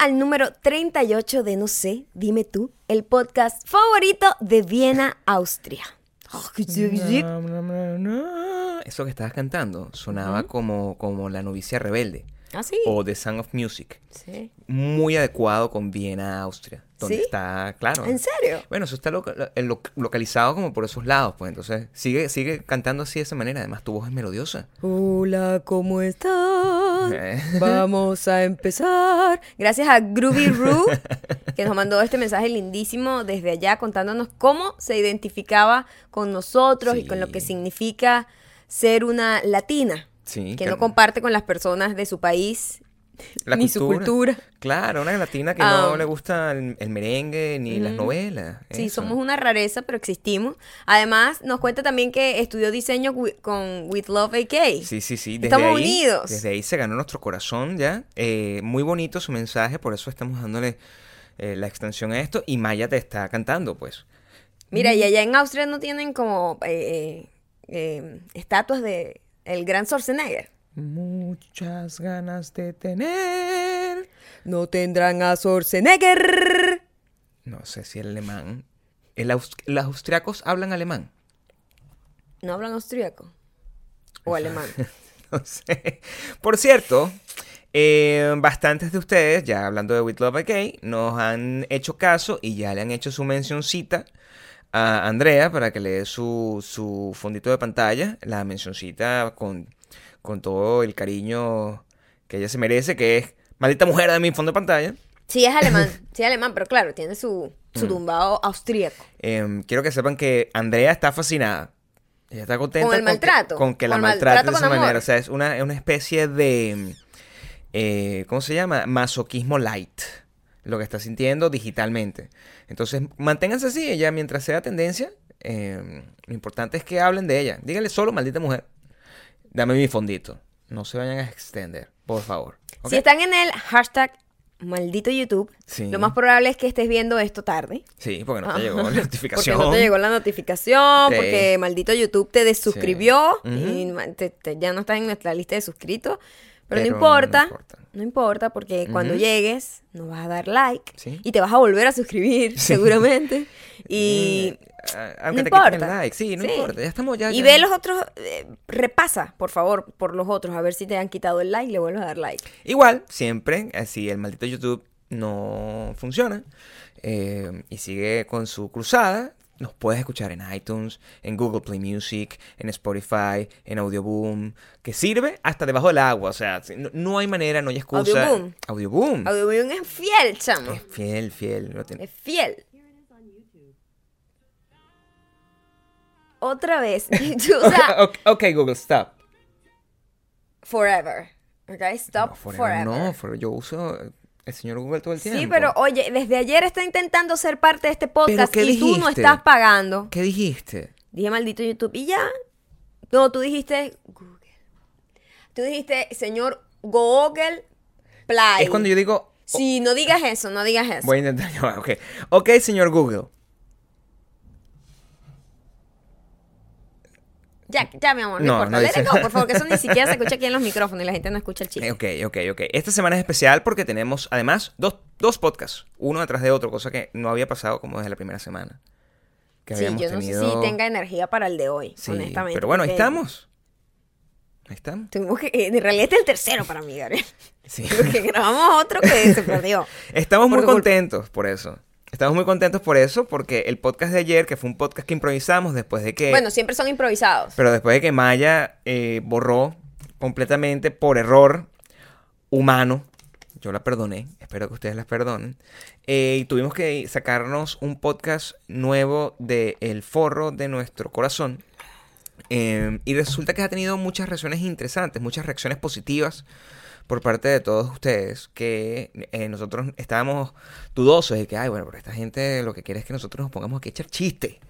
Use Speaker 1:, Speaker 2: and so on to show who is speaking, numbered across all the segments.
Speaker 1: al número 38 de No sé, dime tú, el podcast favorito de Viena, Austria.
Speaker 2: Eso que estabas cantando sonaba como, como La novicia rebelde
Speaker 1: ¿Ah, sí?
Speaker 2: o The Sound of Music.
Speaker 1: Sí.
Speaker 2: Muy adecuado con Viena, Austria. Donde
Speaker 1: ¿Sí?
Speaker 2: está, claro.
Speaker 1: ¿En serio?
Speaker 2: Bueno, eso está loca- eh, lo- localizado como por esos lados, pues entonces sigue, sigue cantando así de esa manera. Además, tu voz es melodiosa.
Speaker 1: Hola, ¿cómo estás?
Speaker 2: Eh.
Speaker 1: Vamos a empezar. Gracias a Groovy Roo, que nos mandó este mensaje lindísimo desde allá contándonos cómo se identificaba con nosotros y con lo que significa ser una latina.
Speaker 2: Sí,
Speaker 1: que
Speaker 2: que-
Speaker 1: no comparte con las personas de su país
Speaker 2: La
Speaker 1: ni su cultura.
Speaker 2: Claro, una latina que
Speaker 1: Ah.
Speaker 2: no le gusta el, el merengue ni las novelas.
Speaker 1: Sí,
Speaker 2: eso.
Speaker 1: somos una rareza, pero existimos. Además, nos cuenta también que estudió diseño con With Love AK.
Speaker 2: Sí, sí, sí. Desde
Speaker 1: Estamos
Speaker 2: ahí,
Speaker 1: unidos.
Speaker 2: Desde ahí se ganó nuestro corazón ya. Eh, muy bonito su mensaje, por eso estamos dándole eh, la extensión a esto. Y Maya te está cantando, pues.
Speaker 1: Mira, y allá en Austria no tienen como eh, eh, estatuas de el gran Schwarzenegger.
Speaker 2: Muchas ganas de tener.
Speaker 1: No tendrán a Schwarzenegger.
Speaker 2: No sé si el alemán. El aus- los austriacos hablan alemán.
Speaker 1: No hablan austríaco. O alemán.
Speaker 2: No sé. Por cierto, eh, bastantes de ustedes, ya hablando de With Love AK, nos han hecho caso y ya le han hecho su mencioncita a Andrea para que le dé su, su fondito de pantalla, la mencioncita con, con todo el cariño que ella se merece, que es maldita mujer de mi fondo de pantalla.
Speaker 1: Sí, es alemán. Sí, es alemán, pero claro, tiene su, su tumbado austríaco.
Speaker 2: Em, quiero que sepan que Andrea está fascinada. Ella está contenta
Speaker 1: Con el maltrato,
Speaker 2: con que la maltrate de esa
Speaker 1: con amor.
Speaker 2: manera. O sea, es una, es una especie de. eh, ¿Cómo se llama? Masoquismo light. Lo que está sintiendo digitalmente. Entonces, manténganse así. Ella, mientras sea tendencia, em, lo importante es que hablen de ella. Díganle solo, maldita mujer. Dame mi fondito. No se vayan a extender, por favor.
Speaker 1: Si están en el hashtag maldito YouTube,
Speaker 2: Sí.
Speaker 1: lo más probable es que estés viendo esto tarde.
Speaker 2: Sí, porque no te
Speaker 1: Ah.
Speaker 2: llegó la
Speaker 1: Porque
Speaker 2: notificación.
Speaker 1: no te llegó la notificación,
Speaker 2: Sí.
Speaker 1: porque maldito YouTube te desuscribió
Speaker 2: Sí.
Speaker 1: y te- ya no estás en nuestra lista de suscritos. Pero,
Speaker 2: Pero
Speaker 1: no
Speaker 2: no
Speaker 1: importa, no importa, porque cuando llegues nos vas a dar like
Speaker 2: Sí.
Speaker 1: y te vas a volver a suscribir,
Speaker 2: Sí.
Speaker 1: seguramente. Y, no
Speaker 2: Aunque te quiten el
Speaker 1: importa.
Speaker 2: like. Sí, no
Speaker 1: Sí.
Speaker 2: importa. Ya estamos ya.
Speaker 1: y ve los otros, eh, repasa, por favor, por los otros, a ver si te han quitado el like le vuelves a dar like.
Speaker 2: Igual, siempre, eh, si el maldito YouTube no funciona eh, y sigue con su cruzada, nos puedes escuchar en iTunes, en Google Play Music, en Spotify, en Audioboom, que sirve hasta debajo del agua. O sea, no, no hay manera, no hay excusa.
Speaker 1: Audioboom.
Speaker 2: Audioboom.
Speaker 1: Audioboom es fiel, chamo.
Speaker 2: Es fiel, fiel. tiene-
Speaker 1: Es fiel. Otra vez. o sea,
Speaker 2: ok, ok, Google, stop.
Speaker 1: forever. ¿Ok? Stop
Speaker 2: No, forever
Speaker 1: forever.
Speaker 2: No, for- yo uso el señor Google todo el tiempo.
Speaker 1: Sí, pero oye, desde ayer está intentando ser parte de este podcast
Speaker 2: ¿qué
Speaker 1: y tú no estás pagando.
Speaker 2: ¿Qué dijiste?
Speaker 1: Dije maldito YouTube y ya. No, tú dijiste Google. Tú dijiste, señor Google Play.
Speaker 2: Es cuando yo digo...
Speaker 1: Sí, no digas eso, no digas eso.
Speaker 2: Voy a intentar llamar, ok. Ok, señor Google.
Speaker 1: Ya, ya, mi amor, no,
Speaker 2: No,
Speaker 1: importa.
Speaker 2: no dice
Speaker 1: go, por favor, que eso ni siquiera se escucha aquí en los micrófonos y la gente no escucha el chiste.
Speaker 2: Ok, ok, ok. Esta semana es especial porque tenemos además dos, dos podcasts, uno detrás de otro, cosa que no había pasado como desde la primera semana. Que
Speaker 1: Sí, yo no sé
Speaker 2: tenido-
Speaker 1: si tenga energía para el de hoy,
Speaker 2: Sí,
Speaker 1: honestamente.
Speaker 2: Pero bueno, ahí estamos. Ahí estamos.
Speaker 1: que- eh, en realidad este es el tercero para mí, Gabriel.
Speaker 2: Sí.
Speaker 1: Porque grabamos otro que se perdió.
Speaker 2: Estamos
Speaker 1: Por
Speaker 2: muy contentos por eso. Estamos muy contentos por eso porque el podcast de ayer, que fue un podcast que improvisamos después de que...
Speaker 1: Bueno, siempre son improvisados.
Speaker 2: Pero después de que Maya eh, borró completamente por error humano, yo la perdoné, espero que ustedes la perdonen, eh, y tuvimos que sacarnos un podcast nuevo de El Forro de nuestro corazón. eh, y resulta que ha tenido muchas reacciones interesantes, muchas reacciones positivas por parte de todos ustedes, que eh, nosotros estábamos dudosos de que, ay, bueno, pero esta gente lo que quiere es que nosotros nos pongamos aquí a echar chiste.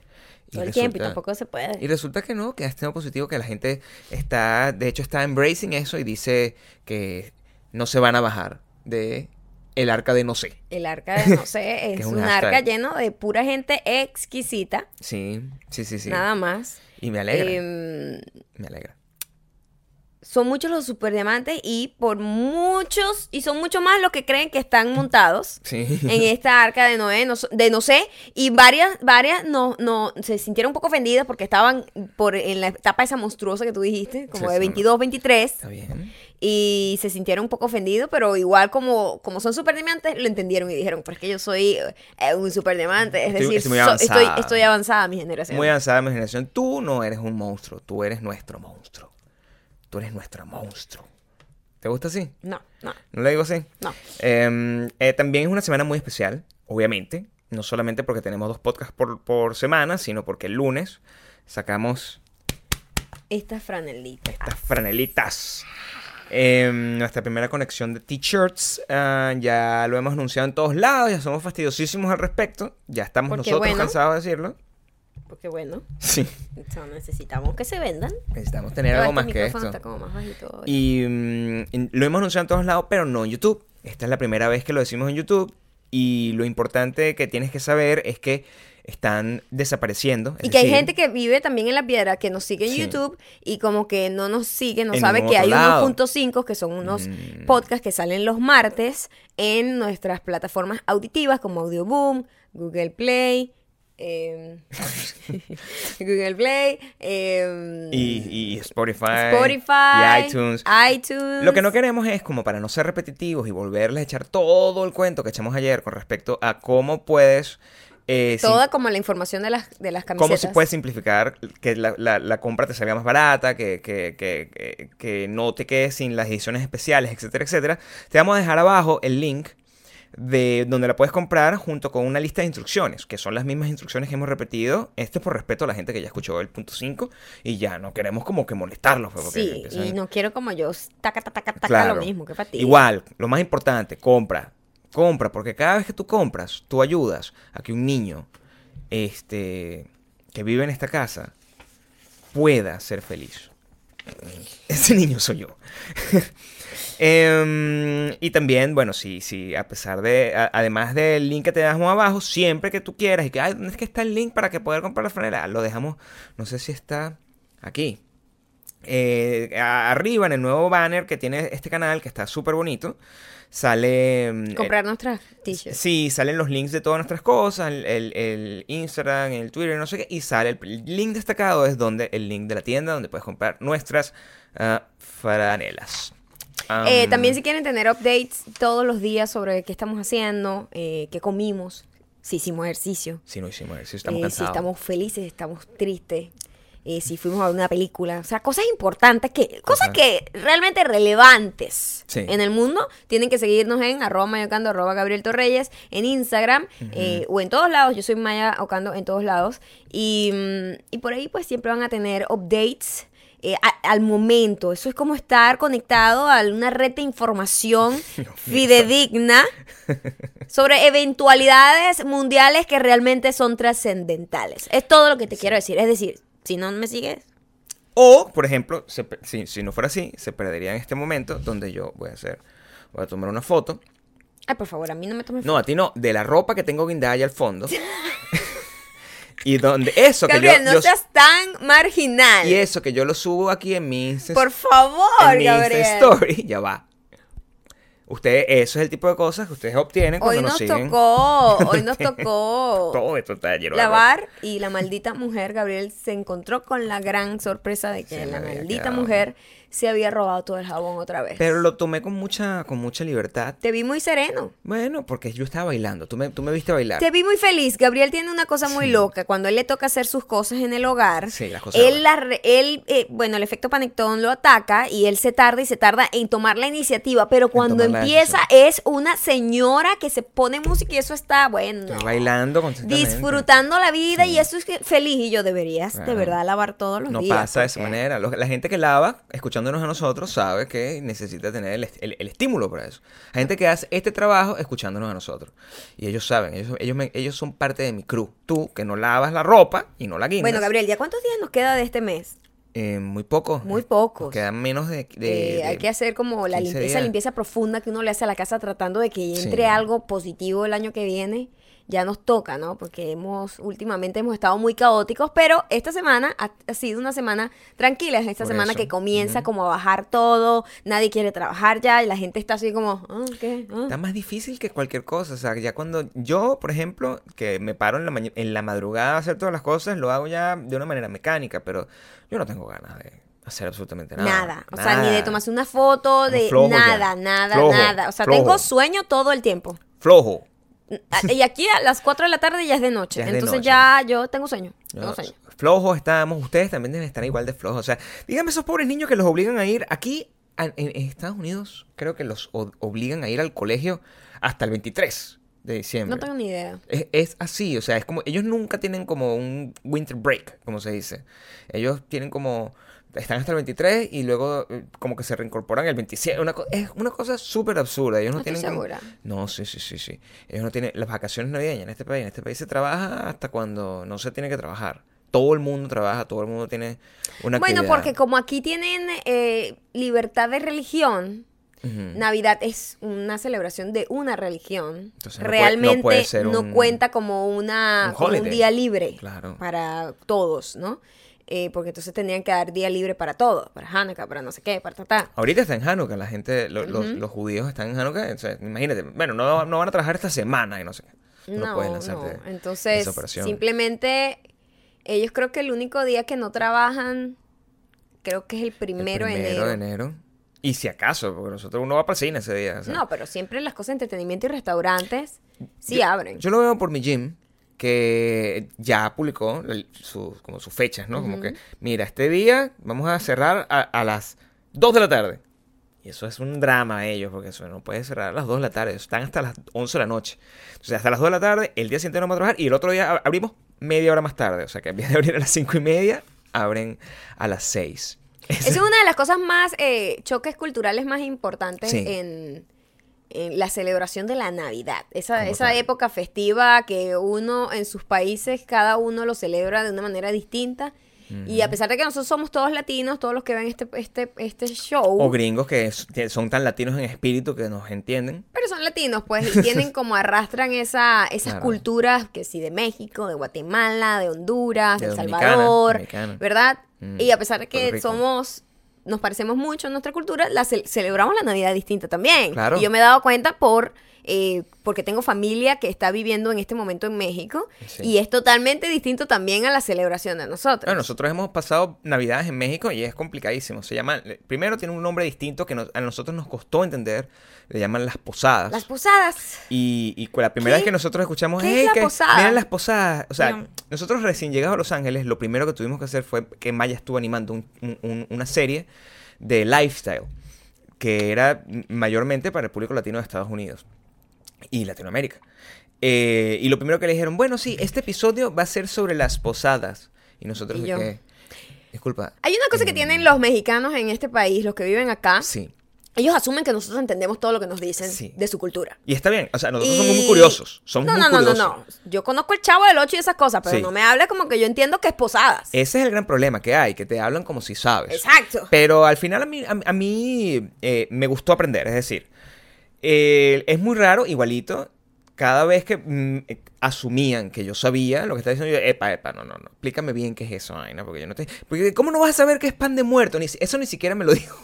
Speaker 2: Y
Speaker 1: Todo el tiempo y
Speaker 2: resulta-
Speaker 1: tampoco se puede.
Speaker 2: y resulta que no, que ha sido positivo, que la gente está, de hecho está embracing eso y dice que no se van a bajar de el arca de no sé.
Speaker 1: El arca de no sé es
Speaker 2: es
Speaker 1: un, arca lleno de pura gente exquisita,
Speaker 2: Sí, sí, sí, sí.
Speaker 1: nada más.
Speaker 2: Y me alegra,
Speaker 1: Em,
Speaker 2: me alegra.
Speaker 1: Son muchos los superdiamantes y por muchos, y son mucho más los que creen que están montados
Speaker 2: Sí.
Speaker 1: en esta arca de Noé, no, de no sé, y varias, varias no, no, se sintieron un poco ofendidas porque estaban por en la etapa esa monstruosa que tú dijiste, como
Speaker 2: Sí,
Speaker 1: de
Speaker 2: sí.
Speaker 1: 22, 23,
Speaker 2: Está bien.
Speaker 1: y se sintieron un poco ofendidos, pero igual como, como son superdiamantes, lo entendieron y dijeron, pero es que yo soy eh, un superdiamante, es
Speaker 2: Estoy-
Speaker 1: decir,
Speaker 2: estoy
Speaker 1: so- estoy
Speaker 2: avanzada
Speaker 1: mi generación.
Speaker 2: Muy avanzada mi generación. Tú no eres un monstruo, tú eres nuestro monstruo. Tú eres nuestro monstruo. ¿Te gusta así?
Speaker 1: No, no,
Speaker 2: ¿No le digo así?
Speaker 1: no.
Speaker 2: Eh, eh, también es una semana muy especial, obviamente. No solamente porque tenemos dos podcasts por, por semana, sino porque el lunes sacamos
Speaker 1: Esta franelita.
Speaker 2: estas franelitas. Eh, nuestra primera conexión de t-shirts ah, ya lo hemos anunciado en todos lados, ya somos fastidiosísimos al respecto, ya estamos
Speaker 1: Porque,
Speaker 2: nosotros
Speaker 1: bueno.
Speaker 2: cansados de decirlo.
Speaker 1: Porque bueno,
Speaker 2: Sí,
Speaker 1: necesitamos que se vendan.
Speaker 2: necesitamos tener
Speaker 1: Pero
Speaker 2: algo
Speaker 1: este
Speaker 2: más que esto.
Speaker 1: está como más bajito hoy.
Speaker 2: Y mm, lo hemos anunciado en todos lados, pero no en YouTube. Esta es la primera vez que lo decimos en YouTube. Y lo importante que tienes que saber es que están desapareciendo. es
Speaker 1: Y que hay gente que vive también en la piedra, que nos sigue en
Speaker 2: Sí.
Speaker 1: YouTube y como que no nos sigue, no
Speaker 2: En
Speaker 1: sabe que hay
Speaker 2: lado.
Speaker 1: unos puntos cinco que son unos
Speaker 2: Mm.
Speaker 1: podcasts que salen los martes en nuestras plataformas auditivas como Audioboom, Google Play, em, Google Play, em,
Speaker 2: Y, y Spotify.
Speaker 1: Spotify,
Speaker 2: Y iTunes.
Speaker 1: iTunes.
Speaker 2: Lo que no queremos es, como para no ser repetitivos y volverles a echar todo el cuento que echamos ayer con respecto a cómo puedes. eh,
Speaker 1: Toda como la información de las, de las
Speaker 2: ¿Cómo
Speaker 1: camisetas.
Speaker 2: se puede simplificar que la, la- la compra te salga más barata, que, que, que, que- que no te quedes sin las ediciones especiales, etcétera, etcétera? Te vamos a dejar abajo el link de donde la puedes comprar junto con una lista de instrucciones, que son las mismas instrucciones que hemos repetido. Esto es por respeto a la gente que ya escuchó el punto 5 y ya no queremos como que molestarlos. pues,
Speaker 1: Sí,
Speaker 2: empiezan-
Speaker 1: y no quiero como yo, taca, taca, taca,
Speaker 2: Claro.
Speaker 1: lo mismo, que fatiga.
Speaker 2: Igual, lo más importante, compra. Compra, porque cada vez que tú compras, tú ayudas a que un niño este, que vive en esta casa pueda ser feliz. Ese niño soy yo. Em, y también, bueno, sí, sí, a pesar de, además del link que te dejamos abajo, siempre que tú quieras y que, ¿dónde es que está el link para que poder comprar la franela? Lo dejamos, no sé si está aquí. Eh, arriba en el nuevo banner que tiene este canal, que está súper bonito, sale... mm,
Speaker 1: Comprar nuestras t-shirts.
Speaker 2: Sí, salen los links de todas nuestras cosas, el, el- el Instagram, el Twitter, no sé qué, y sale el link destacado es donde el link de la tienda donde puedes comprar nuestras ah, franelas.
Speaker 1: Eh,
Speaker 2: Am,
Speaker 1: también si quieren tener updates todos los días sobre qué estamos haciendo, eh, qué comimos, si hicimos ejercicio,
Speaker 2: Si no hicimos ejercicio, estamos
Speaker 1: eh, si
Speaker 2: cansados.
Speaker 1: estamos felices, estamos tristes, eh, si fuimos a ver una película, o sea, cosas importantes que, cosas que realmente relevantes
Speaker 2: Sí.
Speaker 1: en el mundo, tienen que seguirnos en arroba mayocando, arroba Gabriel Torreyes, en Instagram eh, o en todos lados, yo soy Maya Ocando en todos lados, y, mm, y por ahí pues siempre van a tener updates. eh, a- al momento, eso es como estar conectado a una red de información fidedigna sobre eventualidades mundiales que realmente son trascendentales. Es todo lo que te quiero decir. Es decir, si no me sigues,
Speaker 2: O, por ejemplo, se si, si no fuera así, se perdería en este momento donde yo voy a hacer, voy a tomar una foto.
Speaker 1: ay, por favor, a mí no me tomes
Speaker 2: No, a ti no, de la ropa que tengo guindada allá al fondo. y donde eso que
Speaker 1: Gabriel,
Speaker 2: yo,
Speaker 1: no
Speaker 2: yo-
Speaker 1: seas tan marginal.
Speaker 2: y eso que yo lo subo aquí en mi Insta
Speaker 1: Por favor,
Speaker 2: en mi Insta
Speaker 1: Gabriel.
Speaker 2: Story, ya va. Ustedes, eso es el tipo de cosas que ustedes obtienen cuando
Speaker 1: Hoy
Speaker 2: nos
Speaker 1: nos
Speaker 2: siguen.
Speaker 1: tocó, hoy nos tocó
Speaker 2: Todo esto está lleno de ropa.
Speaker 1: lavar y la maldita mujer, Gabriel, se encontró con la gran sorpresa de que la maldita
Speaker 2: quedado.
Speaker 1: Se había robado todo el jabón otra vez.
Speaker 2: Pero lo tomé con mucha, con mucha libertad.
Speaker 1: Te vi muy sereno.
Speaker 2: Bueno, porque yo estaba bailando. Tú me, tú me viste bailar.
Speaker 1: Te vi muy feliz. Gabriel tiene una cosa muy
Speaker 2: Sí.
Speaker 1: loca. Cuando él le toca hacer sus cosas en el hogar,
Speaker 2: Sí, las cosas
Speaker 1: él, la eh, bueno, el efecto panectón lo ataca y él se tarda y se tarda en tomar la iniciativa. Pero cuando empieza es una señora que se pone música y eso está bueno.
Speaker 2: Estoy bailando.
Speaker 1: Disfrutando la vida
Speaker 2: Sí.
Speaker 1: y eso es feliz. Y yo deberías de verdad lavar todos los
Speaker 2: No
Speaker 1: días.
Speaker 2: pasa de esa manera. La gente que lava, escuchándonos a nosotros, sabe que necesita tener el, el- el estímulo para eso. Hay gente que hace este trabajo escuchándonos a nosotros. Y ellos saben, ellos, ellos, me- ellos son parte de mi crew. Tú, que no lavas la ropa y no la guindas.
Speaker 1: Bueno, Gabriel, ¿ya cuántos días nos queda de este mes?
Speaker 2: eh, muy pocos.
Speaker 1: Muy
Speaker 2: Nos
Speaker 1: pocos.
Speaker 2: quedan menos de... de-
Speaker 1: Eh,
Speaker 2: de-
Speaker 1: hay que hacer como la
Speaker 2: 15
Speaker 1: limpieza,
Speaker 2: días.
Speaker 1: limpieza profunda que uno le hace a la casa tratando de que entre
Speaker 2: Sí.
Speaker 1: algo positivo el año que viene. Ya nos toca, ¿no? Porque hemos, últimamente hemos estado muy caóticos, pero esta semana ha, sido una semana tranquila, es esta
Speaker 2: Por
Speaker 1: semana
Speaker 2: eso.
Speaker 1: que comienza como a bajar todo, nadie quiere trabajar ya y la gente está así como, ah, ¿qué? Ah".
Speaker 2: Está más difícil que cualquier cosa. O sea, ya cuando yo, por ejemplo, que me paro en la, en la madrugada a hacer todas las cosas, lo hago ya de una manera mecánica, pero yo no tengo ganas de hacer absolutamente nada.
Speaker 1: Nada, o sea, ni de tomarse una foto, de
Speaker 2: flojo ya.
Speaker 1: nada, nada,
Speaker 2: Flojo,
Speaker 1: nada. O sea,
Speaker 2: flojo.
Speaker 1: tengo sueño todo el tiempo.
Speaker 2: Flojo.
Speaker 1: Ah, Y aquí a las 4 de la tarde ya es de noche.
Speaker 2: Ya es de
Speaker 1: Entonces
Speaker 2: noche.
Speaker 1: ya yo tengo sueño. Tengo sueño.
Speaker 2: Flojos estamos, ustedes también deben estar igual de flojos. O sea, díganme esos pobres niños que los obligan a ir aquí a- en, en Estados Unidos, creo que los obligan a ir al colegio hasta el 23 de diciembre.
Speaker 1: No tengo ni idea.
Speaker 2: Es, es así, o sea, es como, ellos nunca tienen como un winter break, como se dice. Ellos tienen como, están hasta el 23 y luego eh, como que se reincorporan el 27. Una co- es una cosa súper absurda. Ellos no, tienen
Speaker 1: segura.
Speaker 2: No, sí, sí, sí, sí. Ellos no tienen las vacaciones navideñas en este país. En este país se trabaja hasta cuando no se tiene que trabajar. Todo el mundo trabaja, todo el mundo tiene una
Speaker 1: Bueno,
Speaker 2: actividad.
Speaker 1: porque como aquí tienen eh, libertad de religión. Navidad es una celebración de una religión.
Speaker 2: Entonces no puede-
Speaker 1: Realmente
Speaker 2: no puede ser un-
Speaker 1: cuenta como una
Speaker 2: un
Speaker 1: como un
Speaker 2: holiday.
Speaker 1: día libre
Speaker 2: Claro.
Speaker 1: para todos, ¿no? Eh, porque entonces tenían que dar día libre para todo, para Hanukkah, para no sé qué, para ta.
Speaker 2: Ahorita está en Hanukkah, la gente, lo- los, los judíos están en Hanukkah, o sea, imagínate, bueno, no, no van a trabajar esta semana y no sé qué. No,
Speaker 1: No,
Speaker 2: puedes
Speaker 1: no.
Speaker 2: lanzarte
Speaker 1: Entonces,
Speaker 2: esa operación.
Speaker 1: simplemente ellos creo que el único día que no trabajan, creo que es el primero,
Speaker 2: El
Speaker 1: de
Speaker 2: primero de
Speaker 1: enero.
Speaker 2: enero. Y si acaso, porque nosotros uno va para el cine ese día. o sea.
Speaker 1: No, pero siempre las cosas de entretenimiento y restaurantes sí abren.
Speaker 2: Yo lo veo por mi gym, que ya publicó el- su- como sus fechas, ¿no? Como que, mira, este día vamos a cerrar a, a las 2 de la tarde. Y eso es un drama a ellos, porque eso no puede cerrar a las 2 de la tarde. Están hasta las 11 de la noche. Entonces, hasta las 2 de la tarde, el día siguiente no vamos a trabajar y el otro día ab- abrimos media hora más tarde. O sea, que en vez de abrir a las 5 y media, abren a las 6.
Speaker 1: Esa es una de las cosas más, eh, choques culturales más importantes
Speaker 2: Sí.
Speaker 1: en, en la celebración de la Navidad. Esa, esa
Speaker 2: tal.
Speaker 1: época festiva que uno en sus países, cada uno lo celebra de una manera distinta. Y a pesar de que nosotros somos todos latinos, todos los que ven este, este, este show,
Speaker 2: O gringos que es- que son tan latinos en espíritu que nos entienden.
Speaker 1: pero son latinos, pues, y tienen como arrastran esa, esas
Speaker 2: Claro.
Speaker 1: culturas que sí, de México, de Guatemala, de Honduras,
Speaker 2: De
Speaker 1: El Salvador,
Speaker 2: Dominicana.
Speaker 1: ¿verdad?
Speaker 2: Mm,
Speaker 1: Y a pesar de que somos, nos parecemos mucho en nuestra cultura, la ce- celebramos la Navidad distinta también.
Speaker 2: Claro.
Speaker 1: Y yo me he dado cuenta por... eh, porque tengo familia que está viviendo en este momento en México
Speaker 2: Sí.
Speaker 1: y es totalmente distinto también a la celebración de nosotros.
Speaker 2: Bueno, nosotros hemos pasado navidades en México y es complicadísimo. Se llama, primero tiene un nombre distinto que nos- a nosotros nos costó entender. Le llaman las posadas.
Speaker 1: Las posadas.
Speaker 2: Y, y la primera
Speaker 1: ¿Qué?
Speaker 2: vez que nosotros escuchamos,
Speaker 1: ¿Qué es
Speaker 2: "Hey,
Speaker 1: la
Speaker 2: que
Speaker 1: posada?"
Speaker 2: miren las posadas. O sea,
Speaker 1: No.
Speaker 2: nosotros recién llegados a Los Ángeles, lo primero que tuvimos que hacer fue que Maya estuvo animando un- un- un- una serie de lifestyle que era mayormente para el público latino de Estados Unidos y Latinoamérica. Eh, y lo primero que le dijeron, bueno, sí, este episodio va a ser sobre las posadas. Y nosotros,
Speaker 1: Y yo.
Speaker 2: que, disculpa.
Speaker 1: Hay una cosa que
Speaker 2: mm,
Speaker 1: tienen los mexicanos en este país, los que viven acá.
Speaker 2: Sí.
Speaker 1: Ellos asumen que nosotros entendemos todo lo que nos dicen
Speaker 2: Sí.
Speaker 1: de su cultura.
Speaker 2: Y está bien, o sea, nosotros
Speaker 1: Y-
Speaker 2: somos muy curiosos. Somos
Speaker 1: no,
Speaker 2: muy
Speaker 1: no, no, no,
Speaker 2: curiosos.
Speaker 1: no. Yo conozco el chavo del 8 y esas cosas, pero
Speaker 2: Sí.
Speaker 1: no me hables como que yo entiendo que es posadas.
Speaker 2: Ese es el gran problema que hay, que te hablan como si sabes.
Speaker 1: Exacto.
Speaker 2: Pero al final a mí, a, a mí eh, me gustó aprender, es decir, es muy raro, igualito, cada vez que mm, eh, asumían que yo sabía lo que estaba diciendo yo, epa, epa, no, no, no, explícame bien qué es eso, vaina, porque yo no te... Porque ¿cómo no vas a saber qué es pan de muerto? Ni, eso ni siquiera me lo dijo,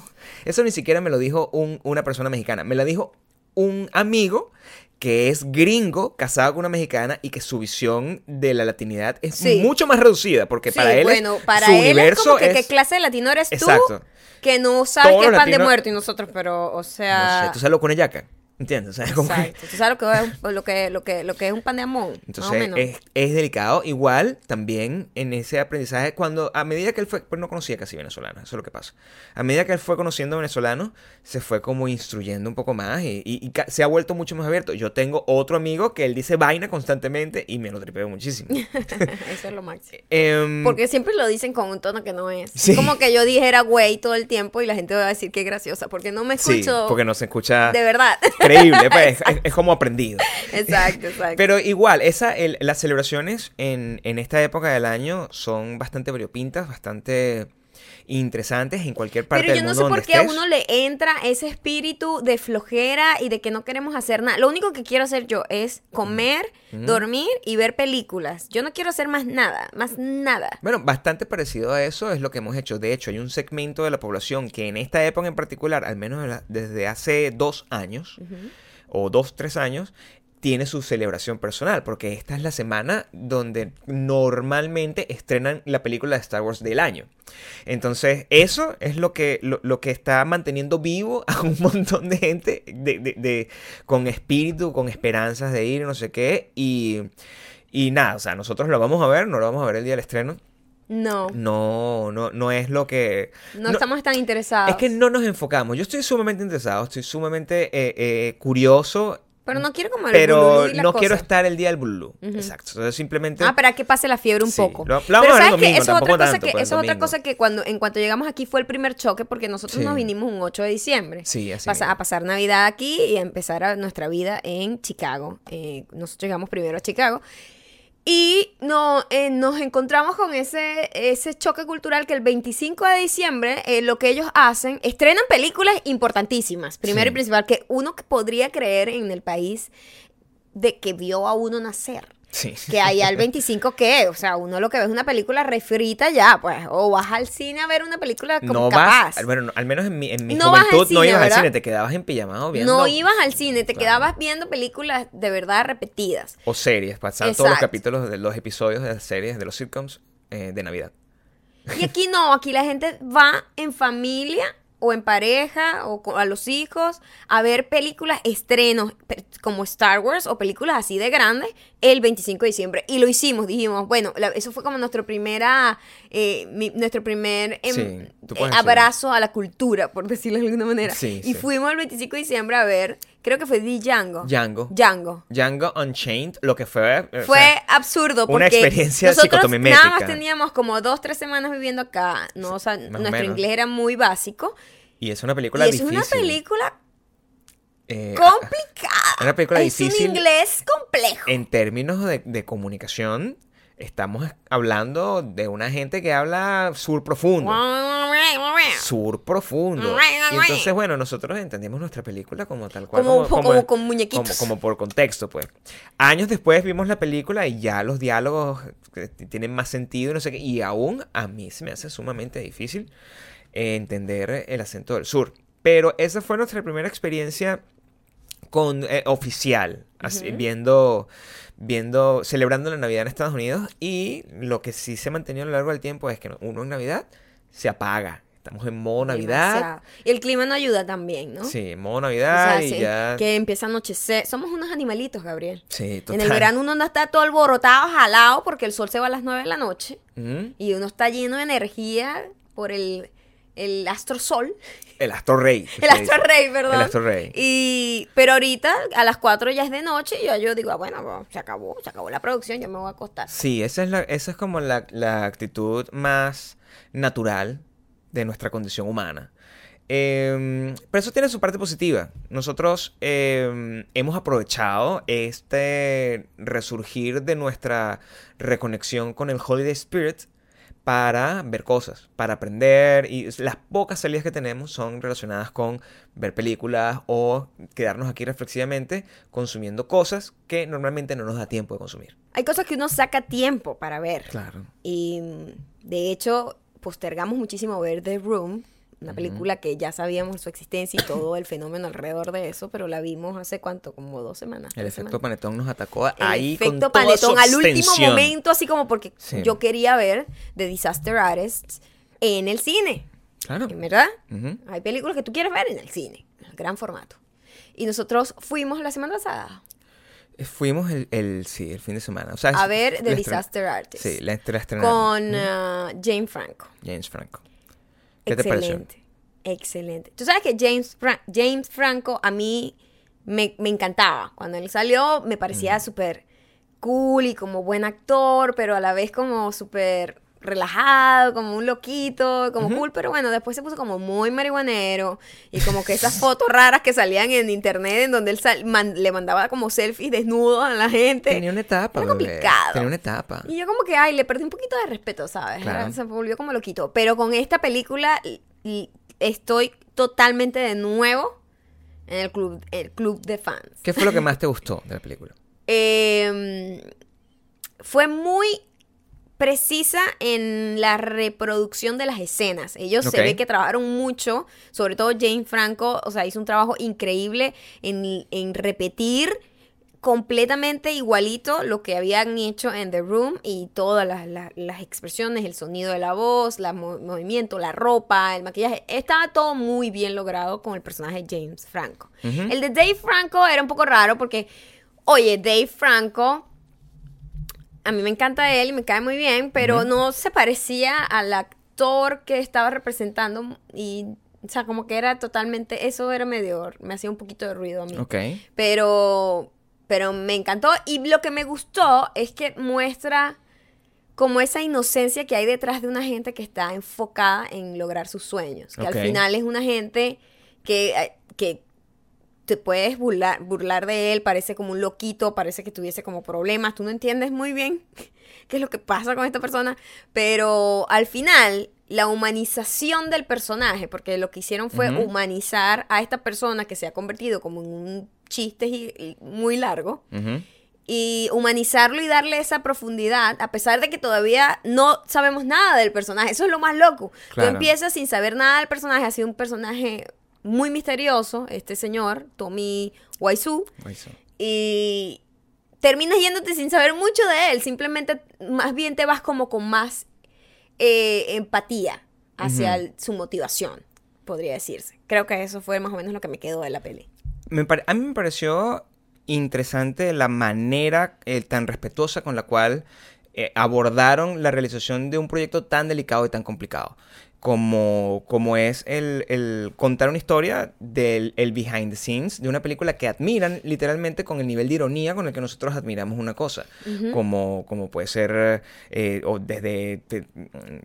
Speaker 2: eso ni siquiera me lo dijo un- una persona mexicana, me la dijo un amigo que es gringo, casado con una mexicana y que su visión de la latinidad es
Speaker 1: Sí.
Speaker 2: mucho más reducida, porque
Speaker 1: Sí,
Speaker 2: para él es-
Speaker 1: bueno, para
Speaker 2: su
Speaker 1: él es
Speaker 2: universo
Speaker 1: como que
Speaker 2: es...
Speaker 1: qué clase de latino eres tú
Speaker 2: Exacto.
Speaker 1: que no sabes qué es pan de muerto y nosotros, pero, o
Speaker 2: No
Speaker 1: sea...
Speaker 2: sé, ¿tú sabes lo que es una yaca? ¿Entiendes? O sea, es como que-
Speaker 1: Exacto. ¿Tú sabes lo que es, un- lo que, lo que, lo que es un pan de jamón? más o
Speaker 2: Entonces
Speaker 1: menos.
Speaker 2: es, es delicado. Igual también en ese aprendizaje, cuando a medida que él fue, pues no conocía casi venezolano, eso es lo que pasa. A medida que él fue conociendo venezolanos, se fue como instruyendo un poco más y, y- y se ha vuelto mucho más abierto. Yo tengo otro amigo que él dice vaina constantemente y me lo tripeo muchísimo.
Speaker 1: Eso es lo máximo.
Speaker 2: Em,
Speaker 1: Porque siempre lo dicen con un tono que no es.
Speaker 2: Sí.
Speaker 1: Como que yo dijera güey todo el tiempo y la gente va a decir que graciosa, porque no me
Speaker 2: sí,
Speaker 1: escucho
Speaker 2: porque no se escucha
Speaker 1: de verdad.
Speaker 2: creíble, pues, es, es como aprendido.
Speaker 1: exacto, exacto.
Speaker 2: Pero igual, esa, el- las celebraciones en, en esta época del año son bastante variopintas, bastante interesantes en cualquier parte
Speaker 1: Pero yo
Speaker 2: del
Speaker 1: no
Speaker 2: mundo
Speaker 1: sé por qué a uno le entra ese espíritu de flojera y de que no queremos hacer nada. Lo único que quiero hacer yo es comer, dormir y ver películas. Yo no quiero hacer más nada, más nada.
Speaker 2: Bueno, bastante parecido a eso es lo que hemos hecho. De hecho, hay un segmento de la población que en esta época en particular, al menos desde hace dos años, o dos, tres años, tiene su celebración personal, porque esta es la semana donde normalmente estrenan la película de Star Wars del año. Entonces, eso es lo que, lo, lo que está manteniendo vivo a un montón de gente de, de- de- con espíritu, con esperanzas de ir, no sé qué. Y, y nada, o sea, nosotros lo vamos a ver, no lo vamos a ver el día del estreno.
Speaker 1: No,
Speaker 2: No, no, no es lo que...
Speaker 1: no, estamos tan interesados.
Speaker 2: Es que no nos enfocamos. Yo estoy sumamente interesado, estoy sumamente eh, eh, curioso,
Speaker 1: Pero no quiero como el
Speaker 2: pero
Speaker 1: bululú y la
Speaker 2: no quiero estar el día del bululú. Exacto. Entonces simplemente...
Speaker 1: Ah, para que pase la fiebre un
Speaker 2: Sí,
Speaker 1: poco.
Speaker 2: lo- lo vamos
Speaker 1: Pero
Speaker 2: a ver el
Speaker 1: sabes que
Speaker 2: domingo,
Speaker 1: eso es otra cosa
Speaker 2: tanto,
Speaker 1: que
Speaker 2: pues,
Speaker 1: eso es otra
Speaker 2: domingo.
Speaker 1: cosa que cuando en cuanto llegamos aquí fue el primer choque porque nosotros
Speaker 2: Sí.
Speaker 1: nos vinimos un 8 de diciembre.
Speaker 2: Sí, así mismo.
Speaker 1: a pasar Navidad aquí y a empezar a- nuestra vida en Chicago. Eh, nosotros llegamos primero a Chicago. Y no, eh, nos encontramos con ese, ese choque cultural que el 25 de diciembre eh, lo que ellos hacen, estrenan películas importantísimas, primero
Speaker 2: Sí.
Speaker 1: y principal, que uno podría creer en el país de que vio a uno nacer.
Speaker 2: Sí.
Speaker 1: Que allá el 25, ¿qué? O sea, uno lo que ve es una película refrita ya, pues. O vas al cine a ver una película como
Speaker 2: no
Speaker 1: capaz.
Speaker 2: vas, bueno, al menos en mi, en mi
Speaker 1: No
Speaker 2: juventud no ibas
Speaker 1: ¿verdad?
Speaker 2: al cine, te quedabas en pijamado viendo...
Speaker 1: No ibas al cine, te
Speaker 2: Claro.
Speaker 1: quedabas viendo películas de verdad repetidas.
Speaker 2: O series, pasar todos los capítulos de los episodios de las series, de los sitcoms eh, de Navidad.
Speaker 1: Y aquí no, aquí la gente va en familia o en pareja o a los hijos a ver películas, estrenos como Star Wars o películas así de grandes el 25 de diciembre. Y lo hicimos, dijimos, bueno, la- eso fue como nuestro primera, eh, mi- nuestro primer em,
Speaker 2: Sí,
Speaker 1: eh, abrazo a la cultura, por decirlo de alguna manera.
Speaker 2: Sí,
Speaker 1: y
Speaker 2: sí.
Speaker 1: fuimos el 25 de diciembre a ver, creo que fue Django.
Speaker 2: Django.
Speaker 1: Django.
Speaker 2: Django Unchained, lo que fue... o
Speaker 1: Fue
Speaker 2: sea,
Speaker 1: absurdo porque
Speaker 2: una experiencia
Speaker 1: nosotros nada más teníamos como dos, tres semanas viviendo acá. No, o sea, nuestro inglés era muy básico.
Speaker 2: y es una película
Speaker 1: y es
Speaker 2: difícil.
Speaker 1: una película
Speaker 2: eh,
Speaker 1: complicada.
Speaker 2: una película
Speaker 1: es
Speaker 2: difícil
Speaker 1: un inglés complejo.
Speaker 2: En términos de, de comunicación, estamos hablando de una gente que habla sur profundo. Sur profundo. Y entonces, bueno, nosotros entendimos nuestra película como tal cual.
Speaker 1: Como- como con muñequitos.
Speaker 2: Como, como por contexto, pues. Años después vimos la película y ya los diálogos tienen más sentido y no sé qué. Y aún a mí se me hace sumamente difícil entender el acento del sur. Pero esa fue nuestra primera experiencia con eh, oficial, así, viendo, viendo, celebrando la Navidad en Estados Unidos y lo que sí se ha mantenido a lo largo del tiempo es que uno en Navidad se apaga. Estamos en modo Navidad.
Speaker 1: Demasiado. Y el clima no ayuda también, ¿no?
Speaker 2: Sí, en modo
Speaker 1: O
Speaker 2: Navidad
Speaker 1: sea,
Speaker 2: y
Speaker 1: sí,
Speaker 2: ya.
Speaker 1: que empieza a anochecer. Somos unos animalitos, Gabriel.
Speaker 2: Sí,
Speaker 1: En el
Speaker 2: total.
Speaker 1: verano uno no está todo alborotado, jalado, porque el sol se va a las 9 de la noche.
Speaker 2: Ujú.
Speaker 1: Y uno está lleno de energía por el, el astro sol.
Speaker 2: El astro rey.
Speaker 1: El astro rey, perdón.
Speaker 2: El astro rey.
Speaker 1: Y, pero ahorita a las 4 ya es de noche y ya yo digo, ah, bueno, pues, se acabó, se acabó la producción, yo me voy a acostar.
Speaker 2: Sí, esa es, la, esa es como la, la actitud más natural de nuestra condición humana. Em, pero eso tiene su parte positiva. Nosotros em, hemos aprovechado este resurgir de nuestra reconexión con el Holiday Spirit para ver cosas, para aprender. Y las pocas salidas que tenemos son relacionadas con ver películas o quedarnos aquí reflexivamente consumiendo cosas que normalmente no nos da tiempo de consumir.
Speaker 1: Hay cosas que uno saca tiempo para ver.
Speaker 2: Claro.
Speaker 1: Y mm, de hecho, postergamos muchísimo ver The Room, una película que ya sabíamos su existencia y todo el fenómeno alrededor de eso, pero la vimos hace cuánto, como dos semanas.
Speaker 2: El efecto
Speaker 1: semanas.
Speaker 2: panetón nos atacó
Speaker 1: El
Speaker 2: ahí con
Speaker 1: efecto
Speaker 2: toda su
Speaker 1: panetón al último momento, así como porque
Speaker 2: Sí.
Speaker 1: yo quería ver The Disaster Artist en el cine.
Speaker 2: Claro.
Speaker 1: ¿En verdad? Hay películas que tú quieres ver en el cine, en el gran formato. Y nosotros fuimos la semana pasada
Speaker 2: Eh, Fuimos el, el- sí, el fin de semana. O sea,
Speaker 1: a ver The Disaster Artist
Speaker 2: Sí, la, la
Speaker 1: con ah, Jane Franco.
Speaker 2: James Franco. ¿Qué te pareció?
Speaker 1: Excelente, excelente. Tú sabes que James, Fra- James Franco a mí me, me encantaba. Cuando él salió me parecía súper cool y como buen actor, pero a la vez como súper relajado, como un loquito, como cool, pero bueno, después se puso como muy marihuanero y como que esas fotos raras que salían en internet en donde él sal- man- le mandaba como selfies desnudos a la gente.
Speaker 2: Tenía una etapa,
Speaker 1: Era complicado.
Speaker 2: Tenía una etapa.
Speaker 1: Y yo como que, ay, le perdí un poquito de respeto, ¿sabes?
Speaker 2: Claro.
Speaker 1: Se volvió como loquito. Pero con esta película estoy totalmente de nuevo en el club, el club de fans.
Speaker 2: ¿Qué fue lo que más te gustó de la película?
Speaker 1: Eh, fue muy precisa en la reproducción de las escenas. Ellos se ve que trabajaron mucho, sobre todo Jane Franco, o sea, hizo un trabajo increíble en, en repetir completamente igualito lo que habían hecho en The Room y todas las, las- las expresiones, el sonido de la voz, el movimiento, la ropa, el maquillaje, estaba todo muy bien logrado con el personaje de James Franco. El de Dave Franco era un poco raro porque, oye, Dave Franco, a mí me encanta él y me cae muy bien, pero no se parecía al actor que estaba representando y, o sea, como que era totalmente, eso era medio, me hacía un poquito de ruido a mí.
Speaker 2: Ok.
Speaker 1: Pero, pero me encantó. Y lo que me gustó es que muestra como esa inocencia que hay detrás de una gente que está enfocada en lograr sus sueños. Que al final es una gente que, eh, que te puedes burlar, burlar de él, parece como un loquito, parece que tuviese como problemas, tú no entiendes muy bien qué es lo que pasa con esta persona, pero al final la humanización del personaje, porque lo que hicieron fue humanizar a esta persona que se ha convertido como en un chiste muy largo, y humanizarlo y darle esa profundidad, a pesar de que todavía no sabemos nada del personaje. Eso es lo más loco.
Speaker 2: Claro.
Speaker 1: Tú empiezas sin saber nada del personaje, ha sido un personaje muy misterioso, este señor, Tommy
Speaker 2: Eso.
Speaker 1: y terminas yéndote sin saber mucho de él, simplemente más bien te vas como con más eh, empatía hacia el- su motivación, podría decirse. Creo que eso fue más o menos lo que me quedó de la peli.
Speaker 2: Me a mí me pareció interesante la manera eh, tan respetuosa con la cual eh, abordaron la realización de un proyecto tan delicado y tan complicado. Como, como es el, el contar una historia del el behind the scenes de una película que admiran literalmente con el nivel de ironía con el que nosotros admiramos una cosa. como, como puede ser eh, o desde eh,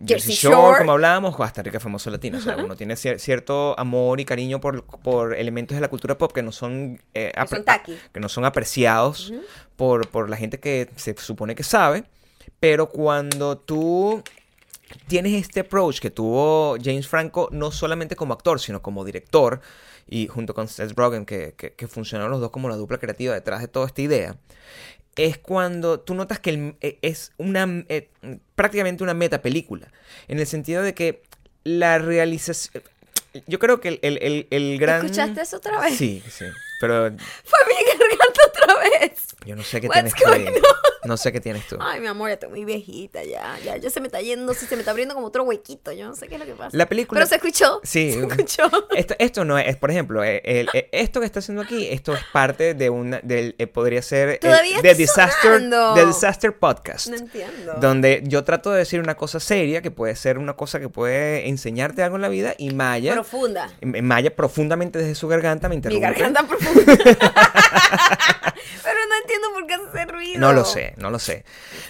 Speaker 2: Jersey Shore,
Speaker 1: Shore.
Speaker 2: como hablábamos, o hasta Rica Famoso Latino. O sea, uno tiene cier- cierto amor y cariño por, por elementos de la cultura pop que no son, eh,
Speaker 1: son
Speaker 2: que no son apreciados por, por la gente que se supone que sabe. Pero cuando tú tienes este approach que tuvo James Franco, no solamente como actor, sino como director, y junto con Seth Rogen, que, que, que funcionaron los dos como la dupla creativa detrás de toda esta idea, es cuando tú notas que el- eh, es una eh, prácticamente una meta película, en el sentido de que la realización... Yo creo que el, el, el- el gran...
Speaker 1: ¿Escuchaste eso otra vez?
Speaker 2: Sí, sí. Pero
Speaker 1: Fue mi garganta otra vez.
Speaker 2: yo no sé qué
Speaker 1: What's
Speaker 2: tienes tú No sé qué tienes tú.
Speaker 1: Ay, mi amor, ya estoy muy viejita, ya, ya, ya se me está yendo, sí, se me está abriendo como otro huequito, yo no sé qué es lo que pasa.
Speaker 2: La película-
Speaker 1: Pero se escuchó.
Speaker 2: Sí.
Speaker 1: Se escuchó.
Speaker 2: Esto, esto no es, por ejemplo, eh, el- eh, esto que está haciendo aquí, esto es parte de una, del, eh, podría ser el-
Speaker 1: Todavía
Speaker 2: de
Speaker 1: está
Speaker 2: Disaster,
Speaker 1: sonando.
Speaker 2: de Disaster Podcast.
Speaker 1: No entiendo.
Speaker 2: Donde yo trato de decir una cosa seria, que puede ser una cosa que puede enseñarte algo en la vida, y Maya,
Speaker 1: Profunda.
Speaker 2: Maya profundamente desde su garganta me
Speaker 1: Mi
Speaker 2: interrumpe.
Speaker 1: garganta profunda. Pero no entiendo por qué hace ruido.
Speaker 2: No lo sé, no lo sé.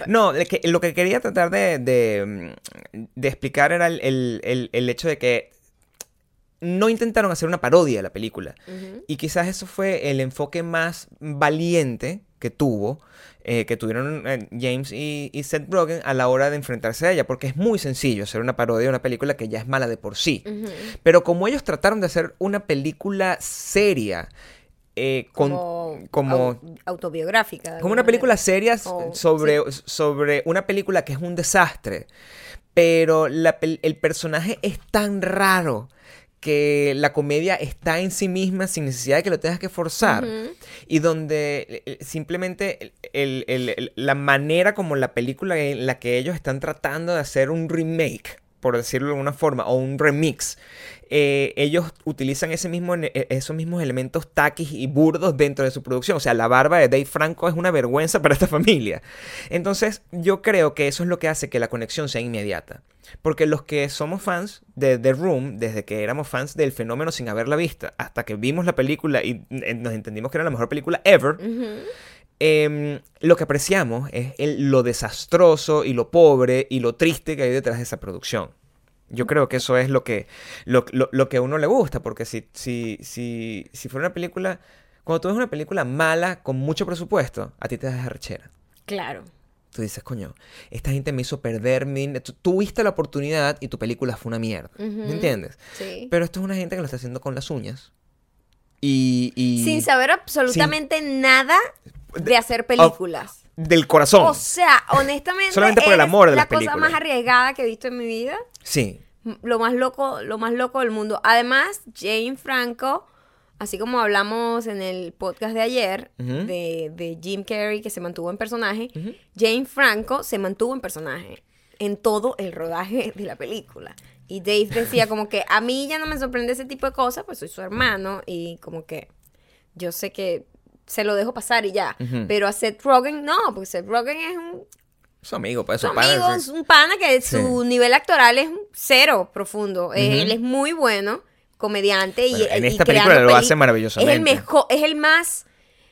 Speaker 2: No, que- lo que quería tratar de, de, mm, de explicar era el, el- el- el hecho de que no intentaron hacer una parodia de la película. Y quizás eso fue el enfoque más valiente que tuvo, eh, que tuvieron eh, James y, y Seth Rogen a la hora de enfrentarse a ella, porque es muy sencillo hacer una parodia de una película que ya es mala de por sí. Pero como ellos trataron de hacer una película seria, eh, con,
Speaker 1: Como,
Speaker 2: como,
Speaker 1: au- autobiográfica.
Speaker 2: como una película seria sobre, sobre una película que es un desastre, pero la el personaje es tan raro que la comedia está en sí misma sin necesidad de que lo tengas que forzar y donde eh, simplemente el- el- el- la manera como la película en la que ellos están tratando de hacer un remake, por decirlo de alguna forma, o un remix, eh, ellos utilizan ese mismo, eh, esos mismos elementos taquis y burdos dentro de su producción. O sea, la barba de Dave Franco es una vergüenza para esta familia. Entonces, yo creo que eso es lo que hace que la conexión sea inmediata. Porque los que somos fans de The Room, desde que éramos fans del fenómeno sin haberla vista, hasta que vimos la película y eh, nos entendimos que era la mejor película ever. Em, lo que apreciamos es el- lo desastroso y lo pobre y lo triste que hay detrás de esa producción. Yo creo que eso es lo que, lo, lo- lo que a uno le gusta, porque si, si, si, si fuera una película, cuando tú ves una película mala con mucho presupuesto, a ti te das arrechera.
Speaker 1: Claro.
Speaker 2: Tú dices, coño, esta gente me hizo perder mi... Tú tuviste la oportunidad y tu película fue una mierda. ¿Me entiendes?
Speaker 1: Sí.
Speaker 2: Pero esto es una gente que lo está haciendo con las uñas. Y... y
Speaker 1: Sin saber absolutamente nada de hacer películas.
Speaker 2: Del corazón.
Speaker 1: O sea, honestamente.
Speaker 2: Solamente por el amor de
Speaker 1: la
Speaker 2: las
Speaker 1: cosa
Speaker 2: películas.
Speaker 1: más arriesgada que he visto en mi vida.
Speaker 2: sí.
Speaker 1: Lo más loco, lo más loco del mundo. Además, Jane Franco, así como hablamos en el podcast de ayer de, de Jim Carrey que se mantuvo en personaje. Jane Franco se mantuvo en personaje en todo el rodaje de la película. Y Dave decía como que a mí ya no me sorprende ese tipo de cosas, pues soy su hermano y como que yo sé que se lo dejo pasar y ya. Pero a Seth Rogen no, porque Seth Rogen es un
Speaker 2: Su amigo, pues
Speaker 1: su
Speaker 2: pana,
Speaker 1: amigo, es un pana que
Speaker 2: Sí.
Speaker 1: su nivel actoral es cero profundo. Eh. Él es muy bueno, comediante y,
Speaker 2: en esta película lo hace maravillosamente.
Speaker 1: Es el mejor, es el más,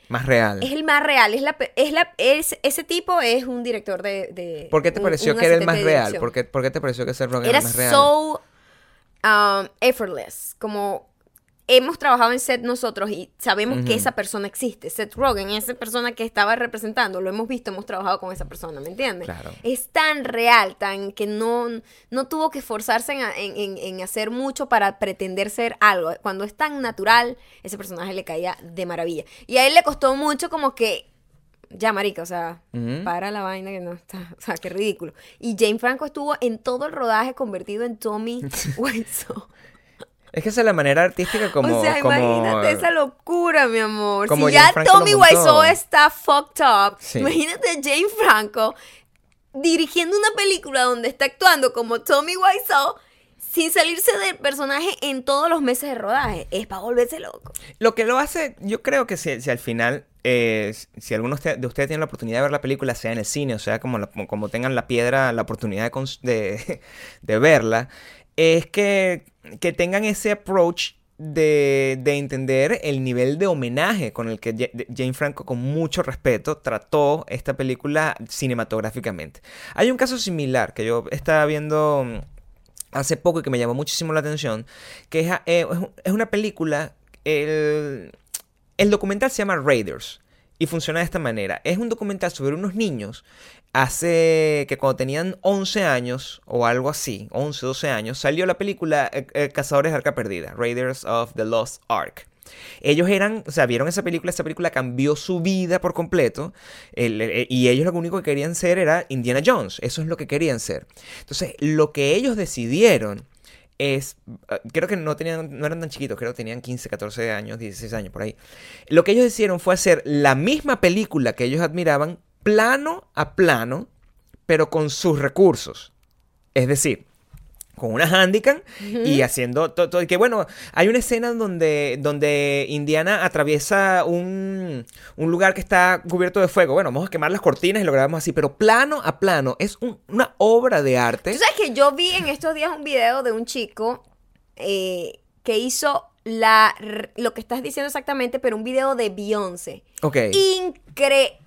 Speaker 2: Más real.
Speaker 1: es el más real. Es la, es la, es- ese tipo es un director de. de-
Speaker 2: ¿Por qué te pareció
Speaker 1: un
Speaker 2: que era el más real? ¿Por qué, por qué te pareció que Seth Rogen
Speaker 1: Era
Speaker 2: era más real?
Speaker 1: so um, effortless, como hemos trabajado en set nosotros y sabemos que esa persona existe. Seth Rogen, esa persona que estaba representando, lo hemos visto, hemos trabajado con esa persona, ¿me entiendes?
Speaker 2: Claro.
Speaker 1: Es tan real, tan que no, no tuvo que esforzarse en, en- hacer mucho para pretender ser algo. Cuando es tan natural, ese personaje le caía de maravilla. Y a él le costó mucho como que ya, marica, o sea, para la vaina que no está, o sea, qué ridículo. Y Jane Franco estuvo en todo el rodaje convertido en Tommy Wiseau.
Speaker 2: Es que esa es la manera artística como...
Speaker 1: o sea,
Speaker 2: como-
Speaker 1: imagínate esa locura, mi amor.
Speaker 2: como
Speaker 1: si
Speaker 2: Jane
Speaker 1: ya
Speaker 2: Franco
Speaker 1: Tommy. Wiseau está fucked up,
Speaker 2: Sí.
Speaker 1: imagínate a Jane Franco dirigiendo una película donde está actuando como Tommy Wiseau sin salirse del personaje en todos los meses de rodaje. Es para volverse loco.
Speaker 2: Lo que lo hace, yo creo que si, si al final, eh, si alguno de de ustedes tiene la oportunidad de ver la película, sea en el cine, o sea, como, la- como tengan la piedra, la oportunidad de, de verla, es que, que tengan ese approach de, de entender el nivel de homenaje con el que Jane Franco, con mucho respeto, trató esta película cinematográficamente. Hay un caso similar que yo estaba viendo mm, hace poco y que me llamó muchísimo la atención, que es, eh, es una película, el, el documental se llama Raiders y funciona de esta manera. Es un documental sobre unos niños hace que cuando tenían 11 años o algo así, 11, 12 años, salió la película eh, eh, Cazadores de Arca Perdida, Raiders of the Lost Ark. Ellos eran, o sea, vieron esa película, esa película cambió su vida por completo, el- y ellos lo único que querían ser era Indiana Jones, eso es lo que querían ser. Entonces, lo que ellos decidieron es, eh, creo que no tenían, no eran tan chiquitos, creo que tenían 15, 14 años, 16 años por ahí. Lo que ellos decidieron fue hacer la misma película que ellos admiraban, plano a plano, pero con sus recursos. Es decir, con una handicap y haciendo todo. que bueno, hay una escena donde, donde Indiana atraviesa un, un lugar que está cubierto de fuego. Bueno, vamos a quemar las cortinas y lo grabamos así, pero plano a plano. Es un- una obra de arte.
Speaker 1: Tú sabes que yo vi en estos días un video de un chico eh, que hizo la, lo que estás diciendo exactamente, pero un video de Beyoncé.
Speaker 2: Ok.
Speaker 1: Increíble,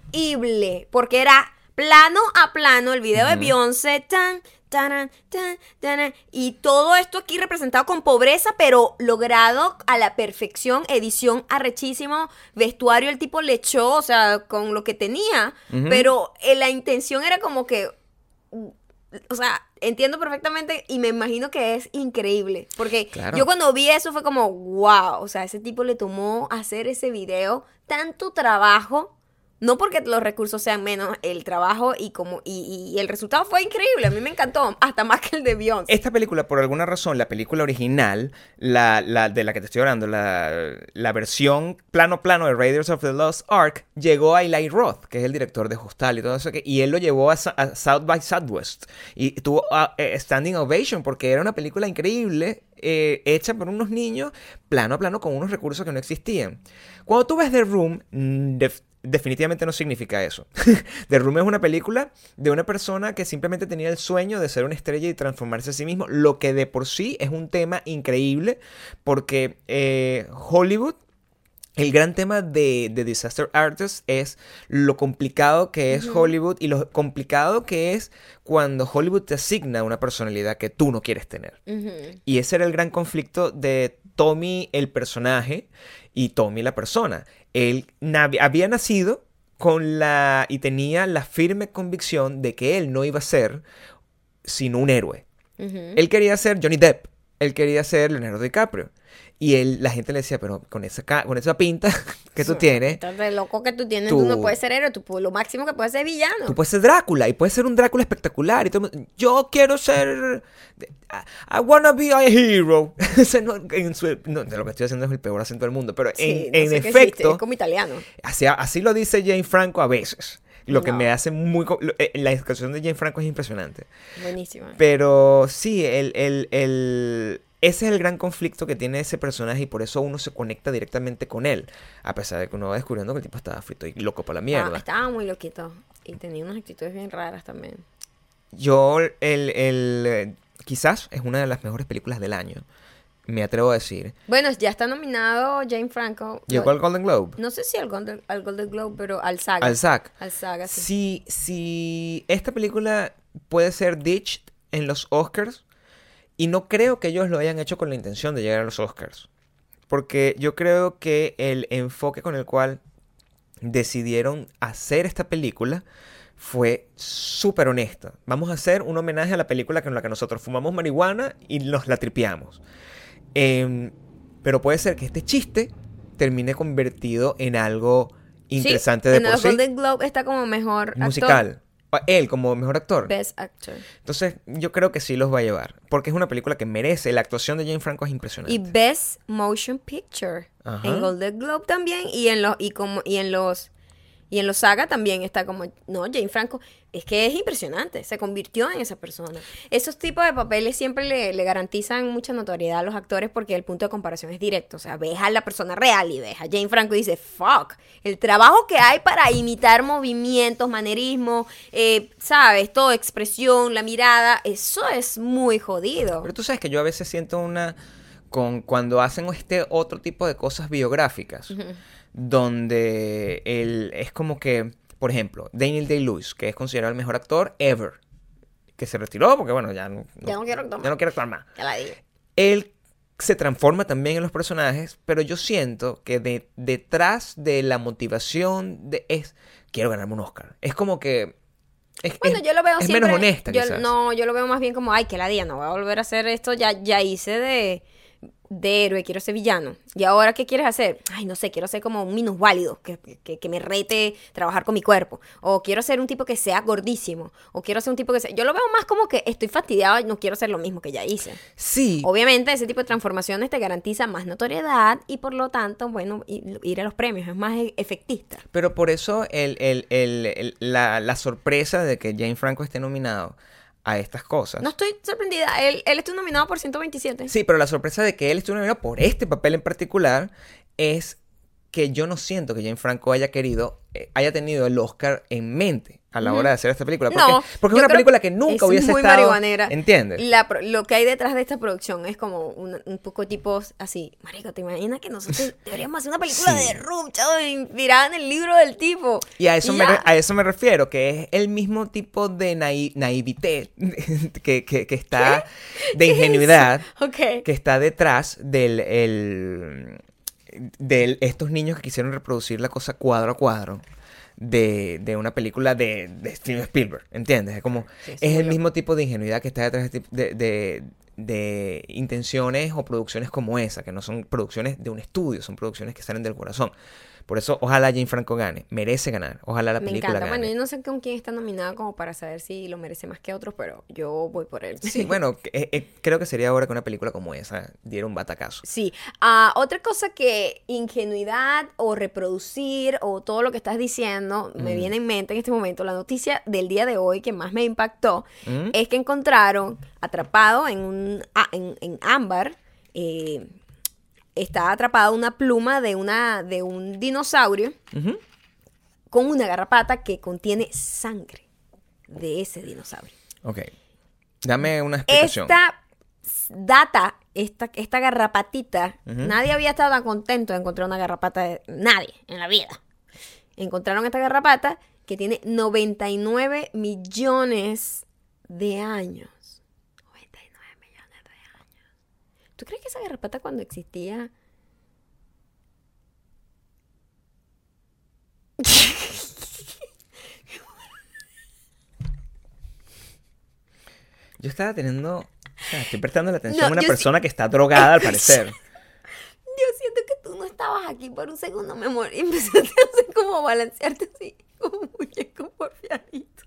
Speaker 1: porque era plano a plano el video de. Beyoncé, tan, taran, tan, taran, y todo esto aquí representado con pobreza, pero logrado a la perfección, edición arrechísimo, vestuario el tipo le echó, o sea, con lo que tenía, pero eh, la intención era como que o sea, entiendo perfectamente y me imagino que es increíble. Porque
Speaker 2: Claro.
Speaker 1: yo cuando vi eso fue como, wow, o sea, ese tipo le tomó hacer ese video tanto trabajo. No porque los recursos sean menos, el trabajo y como y, el resultado fue increíble. A mí me encantó, hasta más que el de Beyoncé.
Speaker 2: Esta película, por alguna razón, la película original, la, la de la que te estoy hablando, la, la versión plano plano de Raiders of the Lost Ark, llegó a Eli Roth, que es el director de Hostal y todo eso, y él lo llevó a, South by Southwest. Y tuvo eh, Standing Ovation, porque era una película increíble, eh, hecha por unos niños, plano a plano, con unos recursos que no existían. Cuando tú ves The Room, mm, def- definitivamente no significa eso. The Room es una película de una persona que simplemente tenía el sueño de ser una estrella y transformarse a sí mismo, lo que de por sí es un tema increíble porque eh, Hollywood el gran tema de, de Disaster Artist es lo complicado que es Hollywood y lo complicado que es cuando Hollywood te asigna una personalidad que tú no quieres tener. Y ese era el gran conflicto de Tommy el personaje y Tommy la persona. Él había nacido con la y tenía la firme convicción de que él no iba a ser sino un héroe. Él quería ser Johnny Depp, él quería ser Leonardo DiCaprio. Y él, la gente le decía, pero con esa, con esa pinta que tú tienes,
Speaker 1: Estás de loco que tú tienes,
Speaker 2: Tú-
Speaker 1: tú, no puedes ser héroe, tú lo máximo que puedes ser villano.
Speaker 2: Tú puedes ser Drácula y puedes ser un Drácula espectacular. Y todo yo quiero ser. I, I wanna be a hero. No, en su- no, de lo que estoy haciendo es el peor acento del mundo. Pero
Speaker 1: Sí,
Speaker 2: en,
Speaker 1: no
Speaker 2: en
Speaker 1: sé qué hiciste,
Speaker 2: efecto,
Speaker 1: es como italiano.
Speaker 2: así, así lo dice Jane Franco a veces. Lo que me hace muy. eh, La expresión de Jane Franco es impresionante.
Speaker 1: Buenísimo.
Speaker 2: Pero sí, el, el- el- ese es el gran conflicto que tiene ese personaje y por eso uno se conecta directamente con él. A pesar de que uno va descubriendo que el tipo estaba frito y loco para la
Speaker 1: Ah,
Speaker 2: mierda.
Speaker 1: estaba muy loquito. Y tenía unas actitudes bien raras también.
Speaker 2: Yo, el, el, quizás es una de las mejores películas del año. Me atrevo a decir.
Speaker 1: Bueno, ya está nominado Jane Franco.
Speaker 2: Llegó al Golden Globe.
Speaker 1: No sé si al Golden, al Golden Globe, pero al Saga.
Speaker 2: Al SAG.
Speaker 1: Al Saga, sí.
Speaker 2: Si, si esta película puede ser ditched en los Oscars, y no creo que ellos lo hayan hecho con la intención de llegar a los Oscars, porque yo creo que el enfoque con el cual decidieron hacer esta película fue súper honesto. Vamos a hacer un homenaje a la película con la que nosotros fumamos marihuana y nos la tripiamos. Em, pero puede ser que este chiste termine convertido en algo interesante
Speaker 1: sí,
Speaker 2: de
Speaker 1: en
Speaker 2: por
Speaker 1: el
Speaker 2: sí.
Speaker 1: Golden Globe está como mejor
Speaker 2: musical. Él como mejor actor.
Speaker 1: Best Actor.
Speaker 2: Entonces, yo creo que sí los va a llevar. Porque es una película que merece. La actuación de Jane Franco es impresionante.
Speaker 1: Y Best Motion Picture.
Speaker 2: Ajá.
Speaker 1: En Golden Globe también. Y en los, y como, y en los. Y en los saga también está como. No, Jane Franco. Es que es impresionante. Se convirtió en esa persona. Esos tipos de papeles siempre le, le garantizan mucha notoriedad a los actores porque el punto de comparación es directo. O sea, ves a la persona real y ves a Jane Franco y dices, fuck. El trabajo que hay para imitar movimientos, manerismo, eh, ¿sabes? Todo, expresión, la mirada. Eso es muy jodido.
Speaker 2: Pero tú sabes que yo a veces siento una... Con, cuando hacen este otro tipo de cosas biográficas, donde el, es como que, por ejemplo, Daniel Day-Lewis, que es considerado el mejor actor ever, que se retiró porque, bueno, ya no,
Speaker 1: Ya no quiero actuar
Speaker 2: ya no
Speaker 1: más.
Speaker 2: quiere actuar más.
Speaker 1: Ya la dije.
Speaker 2: él se transforma también en los personajes, pero yo siento que de- detrás de la motivación de es quiero ganarme un Oscar. Es como que es,
Speaker 1: Bueno,
Speaker 2: es-
Speaker 1: yo lo veo
Speaker 2: es
Speaker 1: siempre.
Speaker 2: menos honesta,
Speaker 1: yo-. No, yo lo veo más bien como, ay, que la día, no voy a volver a hacer esto, ya, ya hice de, de héroe, quiero ser villano. ¿Y ahora qué quieres hacer? Ay, no sé, quiero ser como un minusválido, que, que, que me rete trabajar con mi cuerpo. O quiero ser un tipo que sea gordísimo. O quiero ser un tipo que sea... Yo lo veo más como que estoy fastidiado y no quiero ser lo mismo que ya hice.
Speaker 2: Sí,
Speaker 1: Obviamente, ese tipo de transformaciones te garantiza más notoriedad y por lo tanto, bueno, ir a los premios es más e- efectista.
Speaker 2: pero por eso el, el- el- el- la, la sorpresa de que Jane Franco esté nominado a estas cosas.
Speaker 1: No estoy sorprendida. Él, él estuvo nominado por 127.
Speaker 2: Sí, pero la sorpresa de que él esté nominado por este papel en particular es que yo no siento que Jane Franco haya querido, eh, haya tenido el Oscar en mente a la hora de hacer esta película. Porque,
Speaker 1: No,
Speaker 2: porque es una película que nunca
Speaker 1: es
Speaker 2: hubiese
Speaker 1: muy
Speaker 2: estado.
Speaker 1: marihuanera.
Speaker 2: ¿Entiendes?
Speaker 1: La lo que hay detrás de esta producción es como un, un poco tipo así. Marico, ¿te imaginas que nosotros deberíamos hacer una película
Speaker 2: Sí.
Speaker 1: de chavo, inspirada en el libro del tipo?
Speaker 2: Y a eso, me, re- a eso me refiero, que es el mismo tipo de nai naivete que, que- que está, de ingenuidad,
Speaker 1: Ok.
Speaker 2: que está detrás del, el- del estos niños que quisieron reproducir la cosa cuadro a cuadro de, de una película de, de Steven Spielberg, ¿entiendes? Es como,
Speaker 1: Sí,
Speaker 2: es el mismo tipo de ingenuidad que está detrás de, de- de- de intenciones o producciones como esa, que no son producciones de un estudio, son producciones que salen del corazón. Por eso, ojalá Jane Franco gane, merece ganar, ojalá la
Speaker 1: Me
Speaker 2: película
Speaker 1: encanta. Bueno,
Speaker 2: gane.
Speaker 1: yo no sé con quién está nominada como para saber si lo merece más que otros, pero yo voy por él.
Speaker 2: Sí, bueno, eh, eh, creo que sería ahora que una película como esa diera un batacazo.
Speaker 1: Sí. Ah, otra cosa que ingenuidad o reproducir o todo lo que estás diciendo me
Speaker 2: Mm.
Speaker 1: viene en mente en este momento. La noticia del día de hoy que más me impactó
Speaker 2: ¿Mm?
Speaker 1: es que encontraron atrapado en un ah, en, en ámbar eh, está atrapada una pluma de una de un dinosaurio con una garrapata que contiene sangre de ese dinosaurio.
Speaker 2: Ok. Dame una explicación.
Speaker 1: Esta data esta, esta garrapatita, nadie había estado tan contento de encontrar una garrapata, de, nadie en la vida. Encontraron esta garrapata que tiene 99 millones de años. 99 millones de años. ¿Tú crees que esa garrapata cuando existía...
Speaker 2: Yo estaba teniendo. O sea, estoy prestando la atención a una persona que está drogada, al parecer.
Speaker 1: Yo siento que tú no estabas aquí por un segundo, mi amor. Y empezaste a hacer como balancearte así, como muñeco porfiadito.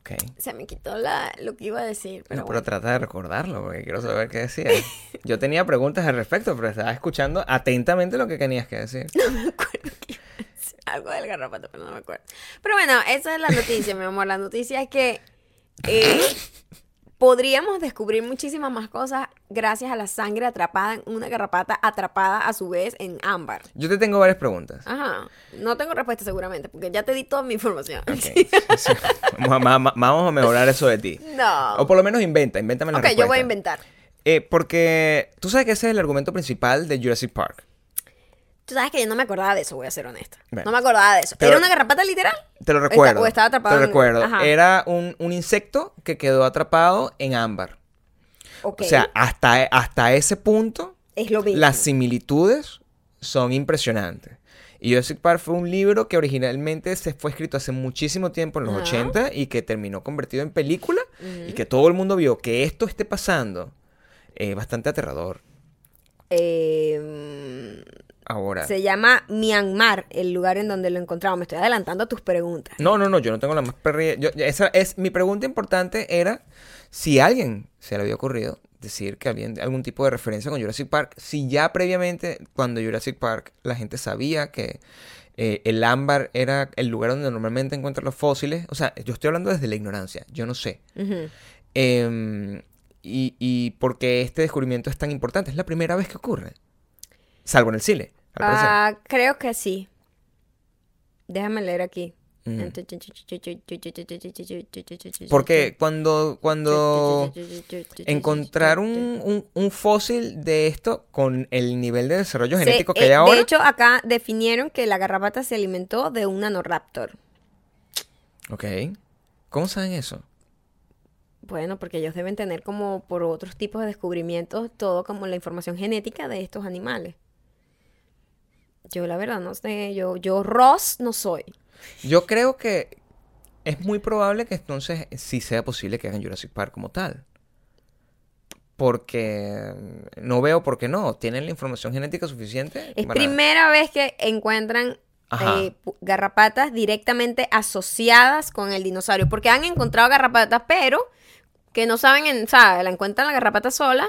Speaker 2: Ok.
Speaker 1: Se me quitó la, lo que iba a decir. Pero
Speaker 2: no, pero trata de recordarlo, porque quiero saber qué decías. Yo tenía preguntas al respecto, pero estaba escuchando atentamente lo que tenías que decir.
Speaker 1: No me acuerdo qué iba a decir. Algo del garrapato, pero no me acuerdo. Pero bueno, esa es la noticia, mi amor. La noticia es que eh, podríamos descubrir muchísimas más cosas gracias a la sangre atrapada en una garrapata atrapada a su vez en ámbar.
Speaker 2: Yo te tengo varias preguntas.
Speaker 1: Ajá. No tengo respuesta seguramente, porque ya te di toda mi información.
Speaker 2: Vamos, a, mejorar eso de ti.
Speaker 1: No.
Speaker 2: O por lo menos inventa, invéntame la
Speaker 1: Ok, yo voy a inventar.
Speaker 2: Eh, porque tú sabes que ese es el argumento principal de Jurassic Park.
Speaker 1: Tú sabes que yo no me acordaba de eso, voy a ser honesta. no me acordaba de eso. ¿Era una garrapata literal?
Speaker 2: Te lo recuerdo. ¿O estaba atrapado? Te lo recuerdo. Era un, insecto que quedó atrapado en ámbar. O sea, hasta, hasta ese punto,
Speaker 1: es lo
Speaker 2: las similitudes son impresionantes. Y Jurassic Park fue un libro que originalmente se fue escrito hace muchísimo tiempo, en los 80, y que terminó convertido en película, y que todo el mundo vio que esto esté pasando. Es bastante aterrador.
Speaker 1: Eh,
Speaker 2: ahora.
Speaker 1: Se llama Myanmar, el lugar en donde lo encontramos. Me estoy adelantando a tus preguntas.
Speaker 2: No, no, no, yo no tengo la más perrilla. esa es mi pregunta importante era si a alguien se le había ocurrido decir que había algún tipo de referencia con Jurassic Park, si ya previamente cuando Jurassic Park la gente sabía que eh, el ámbar era el lugar donde normalmente encuentran los fósiles. O sea, yo estoy hablando desde la ignorancia, yo no sé. Em, y, y porque este descubrimiento es tan importante, es la primera vez que ocurre. Salvo en el cine.
Speaker 1: Ah, creo que sí. Déjame leer aquí.
Speaker 2: Porque cuando, cuando encontrar un, un, fósil de esto con el nivel de desarrollo genético que hay ahora.
Speaker 1: De hecho, acá definieron que la garrapata se alimentó de un nanoraptor.
Speaker 2: Ok. ¿Cómo saben eso?
Speaker 1: Bueno, porque ellos deben tener como por otros tipos de descubrimientos todo como la información genética de estos animales. Yo la verdad no sé, yo, yo Ross no soy.
Speaker 2: Yo creo que es muy probable que entonces sí sea posible que hagan Jurassic Park como tal. Porque no veo por qué no. ¿Tienen la información genética suficiente?
Speaker 1: Es primera vez que encuentran eh, garrapatas directamente asociadas con el dinosaurio. Porque han encontrado garrapatas, pero que no saben, en, o sea, la encuentran la garrapata sola,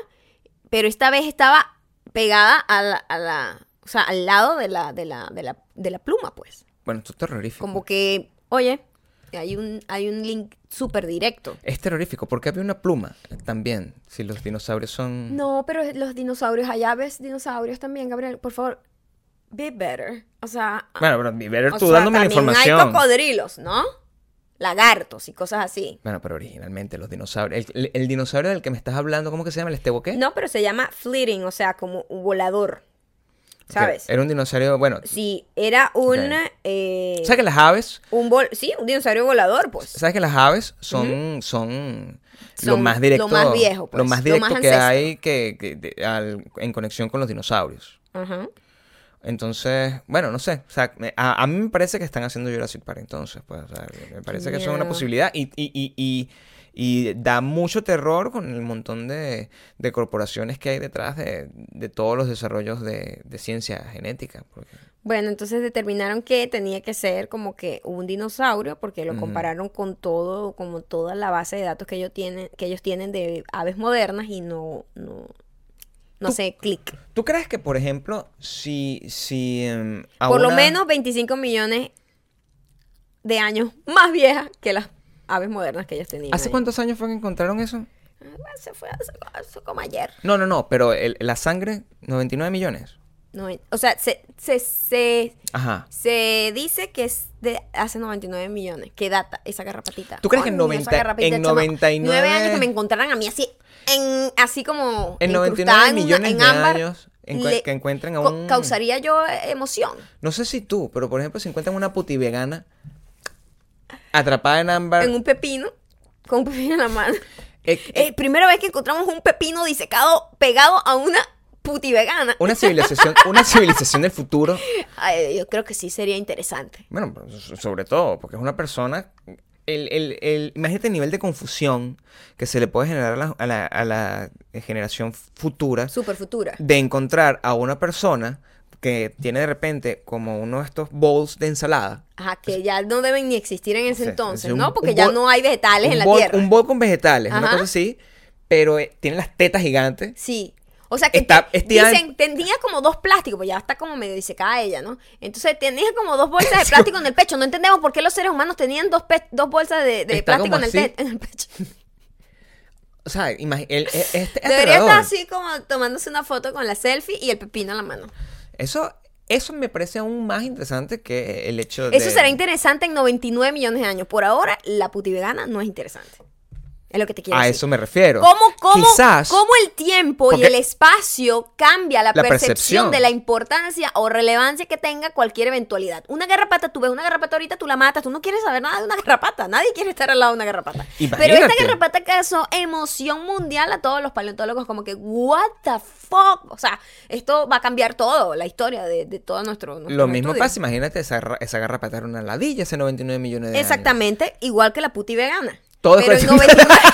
Speaker 1: pero esta vez estaba pegada a la o sea, al lado de la, de la, de la, de la pluma, pues.
Speaker 2: Bueno, esto es terrorífico.
Speaker 1: Como que, oye, hay un, hay un link súper directo.
Speaker 2: Es terrorífico, porque había una pluma también, si los dinosaurios son...
Speaker 1: No, pero los dinosaurios, allá ves dinosaurios también, Gabriel, por favor, be better. O sea...
Speaker 2: Bueno, pero be better tú dándome la información.
Speaker 1: hay cocodrilos, ¿no? Lagartos y cosas así.
Speaker 2: Bueno, pero originalmente los dinosaurios... El, dinosaurio del que me estás hablando, ¿cómo que se llama? ¿El estebo qué?
Speaker 1: No, pero se llama fleeting, o sea, como un volador. ¿Sabes?
Speaker 2: Era un dinosaurio, bueno.
Speaker 1: Sí, era un... Eh,
Speaker 2: ¿Sabes que las aves?
Speaker 1: Un sí, un dinosaurio volador, pues.
Speaker 2: ¿Sabes que las aves son, son, lo más directo...
Speaker 1: Lo más viejo, pues.
Speaker 2: Lo más directo que hay que, en conexión con los dinosaurios. Ajá. Entonces, bueno, no sé. O sea, a, mí me parece que están haciendo Jurassic Park entonces. Pues, o sea, me parece que eso es una posibilidad. y, y, y y da mucho terror con el montón de, corporaciones que hay detrás de, todos los desarrollos de, ciencia genética.
Speaker 1: Bueno, entonces determinaron que tenía que ser como que un dinosaurio, porque lo compararon con todo, como toda la base de datos que ellos tienen, que ellos tienen de aves modernas y no, no, no sé, clic.
Speaker 2: ¿Tú crees que, por ejemplo, si, si
Speaker 1: em, por lo menos 25 millones de años más viejas que las aves modernas que ellos tenían.
Speaker 2: ¿Hace cuántos años fue que encontraron eso?
Speaker 1: Ah, se fue hace, como ayer.
Speaker 2: No, no, no, pero la sangre, 99 millones.
Speaker 1: O sea, se, se, se,
Speaker 2: Ajá.
Speaker 1: se dice que es de hace 99 millones. ¿Qué data esa garrapatita?
Speaker 2: ¿Tú crees que en
Speaker 1: Coño,
Speaker 2: 90
Speaker 1: esa garrapita,
Speaker 2: en
Speaker 1: chama,
Speaker 2: 99
Speaker 1: Nueve años que me encontraran a mí así, en, así como
Speaker 2: En
Speaker 1: incrustada
Speaker 2: 99
Speaker 1: en una-
Speaker 2: millones de años
Speaker 1: le-
Speaker 2: que encuentren a un...
Speaker 1: Causaría yo emoción.
Speaker 2: No sé si tú, pero por ejemplo, si encuentran una puti vegana atrapada en ámbar...
Speaker 1: En un pepino, con un pepino en la mano.
Speaker 2: eh,
Speaker 1: Eh, primera vez que encontramos un pepino disecado pegado a una puti vegana.
Speaker 2: una civilización, una civilización del futuro.
Speaker 1: Ay, yo creo que sí sería interesante.
Speaker 2: Bueno, pues, so- sobre todo, porque es una persona. El, el, el- imagínate el nivel de confusión que se le puede generar a la, a la- a la generación futura
Speaker 1: Super futura.
Speaker 2: de encontrar a una persona que tiene de repente como uno de estos bowls de ensalada.
Speaker 1: Ajá, que ya no deben ni existir en ese entonces,
Speaker 2: un-
Speaker 1: ¿no? Porque ya no hay vegetales en la
Speaker 2: bowl-
Speaker 1: tierra.
Speaker 2: Un bowl con vegetales, una cosa así, pero eh, tiene las tetas gigantes.
Speaker 1: Sí. O sea que
Speaker 2: Está-
Speaker 1: te-
Speaker 2: este
Speaker 1: dicen, tenía como dos plásticos, pues ya está como medio disecada ella, ¿no? Entonces tenía como dos bolsas de plástico en el pecho. No entendemos por qué los seres humanos tenían dos, pe- dos bolsas de, plástico en el, en el pecho.
Speaker 2: O sea, el- el- este
Speaker 1: Debería estar así como tomándose una foto con la selfie y el pepino en la mano.
Speaker 2: Eso, eso me parece aún más interesante que el hecho de...
Speaker 1: Eso será interesante en 99 millones de años. Por ahora, la puti vegana no es interesante. Es lo que te quiero
Speaker 2: A
Speaker 1: decir.
Speaker 2: eso me refiero.
Speaker 1: ¿Cómo, cómo,
Speaker 2: Quizás...
Speaker 1: cómo el tiempo y el espacio cambia la,
Speaker 2: La
Speaker 1: percepción,
Speaker 2: percepción.
Speaker 1: de la importancia o relevancia que tenga cualquier eventualidad? Una garrapata, tú ves una garrapata ahorita, tú la matas, tú no quieres saber nada de una garrapata, nadie quiere estar al lado de una garrapata. Pero esta garrapata causó emoción mundial a todos los paleontólogos, como que, what the fuck? O sea, esto va a cambiar todo, la historia de, de todo nuestro, nuestro
Speaker 2: Lo mismo
Speaker 1: estudio.
Speaker 2: pasa, imagínate, esa, esa garrapata era una ladilla hace 99 millones de años.
Speaker 1: Exactamente, igual que la puti vegana.
Speaker 2: Todo es
Speaker 1: Pero en
Speaker 2: cuestión de-
Speaker 1: 99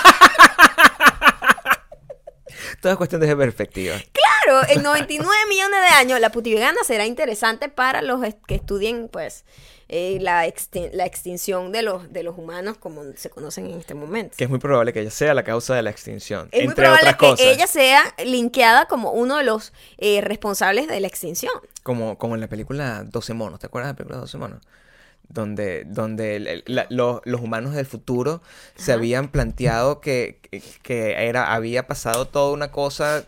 Speaker 2: Todo es cuestión de perspectiva.
Speaker 1: Claro, en 99 millones de años la putivegana será interesante para los que estudien, pues, eh, la, extin- la extinción de los, de los humanos como se conocen en este momento.
Speaker 2: Que es muy probable que ella sea la causa de la extinción.
Speaker 1: Es muy
Speaker 2: entre
Speaker 1: probable
Speaker 2: otras
Speaker 1: que
Speaker 2: cosas.
Speaker 1: ella sea linkeada como uno de los eh, responsables de la extinción.
Speaker 2: Como, como en la película 12 monos. ¿Te acuerdas de la película 12 monos? Donde, donde la- los, los humanos del futuro se habían planteado que, que, que era, había pasado toda una cosa.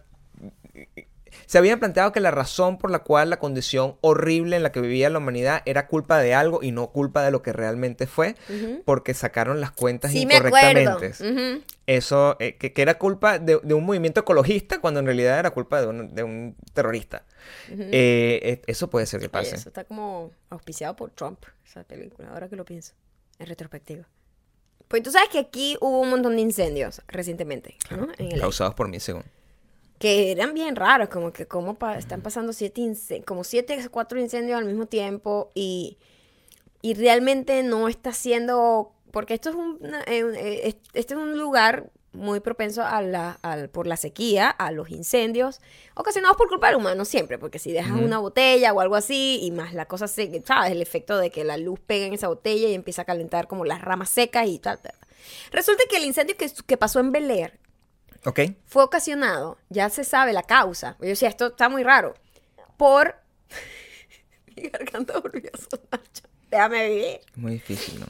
Speaker 2: Se habían planteado que la razón por la cual la condición horrible en la que vivía la humanidad era culpa de algo y no culpa de lo que realmente fue, porque sacaron las cuentas
Speaker 1: Sí, me
Speaker 2: incorrectamente.
Speaker 1: Ujú.
Speaker 2: Eso, eh, que, que era culpa de, de un movimiento ecologista cuando en realidad era culpa de un, de un terrorista. Eh, eh, eso puede ser que
Speaker 1: Oye,
Speaker 2: pase.
Speaker 1: eso está como auspiciado por Trump, esa película, ahora que lo pienso, en retrospectiva. Pues tú sabes que aquí hubo un montón de incendios recientemente, ¿no? En el
Speaker 2: Causados por mí, según.
Speaker 1: Que eran bien raros, como que como pa- están pasando siete, como siete, cuatro incendios al mismo tiempo y, y realmente no está siendo, porque esto es un, eh, eh, es- este es un lugar muy propenso a la, por la sequía, a los incendios, ocasionados por culpa del humano siempre, porque si dejas una botella o algo así y más la cosa se, sabes, el efecto de que la luz pega en esa botella y empieza a calentar como las ramas secas y tal, tal. Resulta que el incendio que, que pasó en Bel Air,
Speaker 2: ¿Ok?
Speaker 1: fue ocasionado, ya se sabe la causa. Yo decía, esto está muy raro. Por. Mi garganta volvió a sonar. Déjame vivir.
Speaker 2: Muy difícil, ¿no?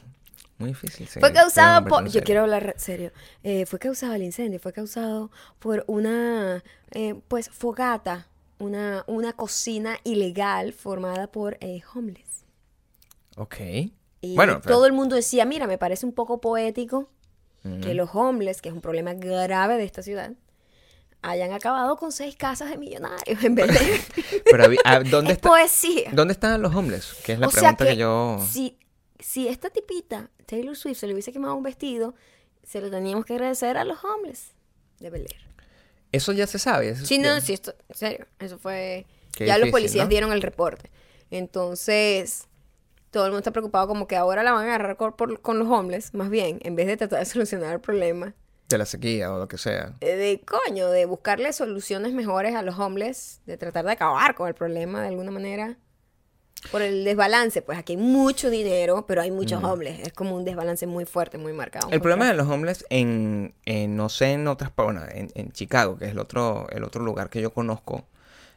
Speaker 2: Muy difícil.
Speaker 1: Fue causado por. Yo quiero hablar serio. Eh, fue causado el incendio, fue causado por una. eh, pues fogata. Una, una cocina ilegal formada por eh, homeless.
Speaker 2: Ok.
Speaker 1: Y
Speaker 2: bueno,
Speaker 1: todo el mundo decía, mira, me parece un poco poético que los homeless, que es un problema grave de esta ciudad, hayan acabado con seis casas de millonarios en vez de...
Speaker 2: Pero ah, ¿dónde,
Speaker 1: es
Speaker 2: está,
Speaker 1: poesía.
Speaker 2: ¿dónde están los homeless? Que es la
Speaker 1: o sea
Speaker 2: pregunta
Speaker 1: que,
Speaker 2: que, yo...
Speaker 1: si, si esta tipita, Taylor Swift, se le hubiese quemado un vestido, se lo teníamos que agradecer a los homeless de Bel Air.
Speaker 2: Eso ya se sabe. eso
Speaker 1: Sí,
Speaker 2: ya-
Speaker 1: no, sí, esto, en serio, eso fue...
Speaker 2: Qué
Speaker 1: ya los policías
Speaker 2: ¿no?
Speaker 1: dieron el reporte. Entonces, todo el mundo está preocupado como que ahora la van a agarrar con, por- con los homeless, más bien, en vez de tratar de solucionar el problema.
Speaker 2: De la sequía o lo que sea.
Speaker 1: eh, De coño, de buscarle soluciones mejores a los homeless, de tratar de acabar con el problema de alguna manera. Por el desbalance, pues aquí hay mucho dinero, pero hay muchos homeless. Es como un desbalance muy fuerte, muy marcado.
Speaker 2: Mm. El problema de los homeless en, en, no sé, en otras, bueno, en, en Chicago, que es el otro, el otro lugar que yo conozco.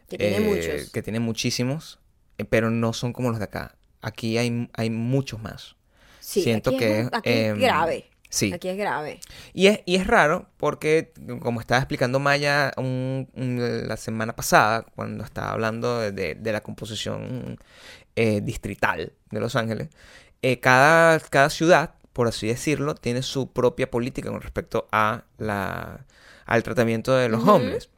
Speaker 1: Que tiene
Speaker 2: eh,
Speaker 1: muchos.
Speaker 2: Que tiene muchísimos, eh, pero no son como los de acá. Aquí hay, hay muchos más.
Speaker 1: Sí,
Speaker 2: Siento
Speaker 1: aquí
Speaker 2: que
Speaker 1: es, aquí es
Speaker 2: em,
Speaker 1: grave.
Speaker 2: Sí.
Speaker 1: Aquí es grave.
Speaker 2: Y es, y es raro porque, como estaba explicando Maya un- un- la semana pasada, cuando estaba hablando de, de- de la composición eh, distrital de Los Ángeles, eh, cada, cada ciudad, por así decirlo, tiene su propia política con respecto a la, al tratamiento de los homeless.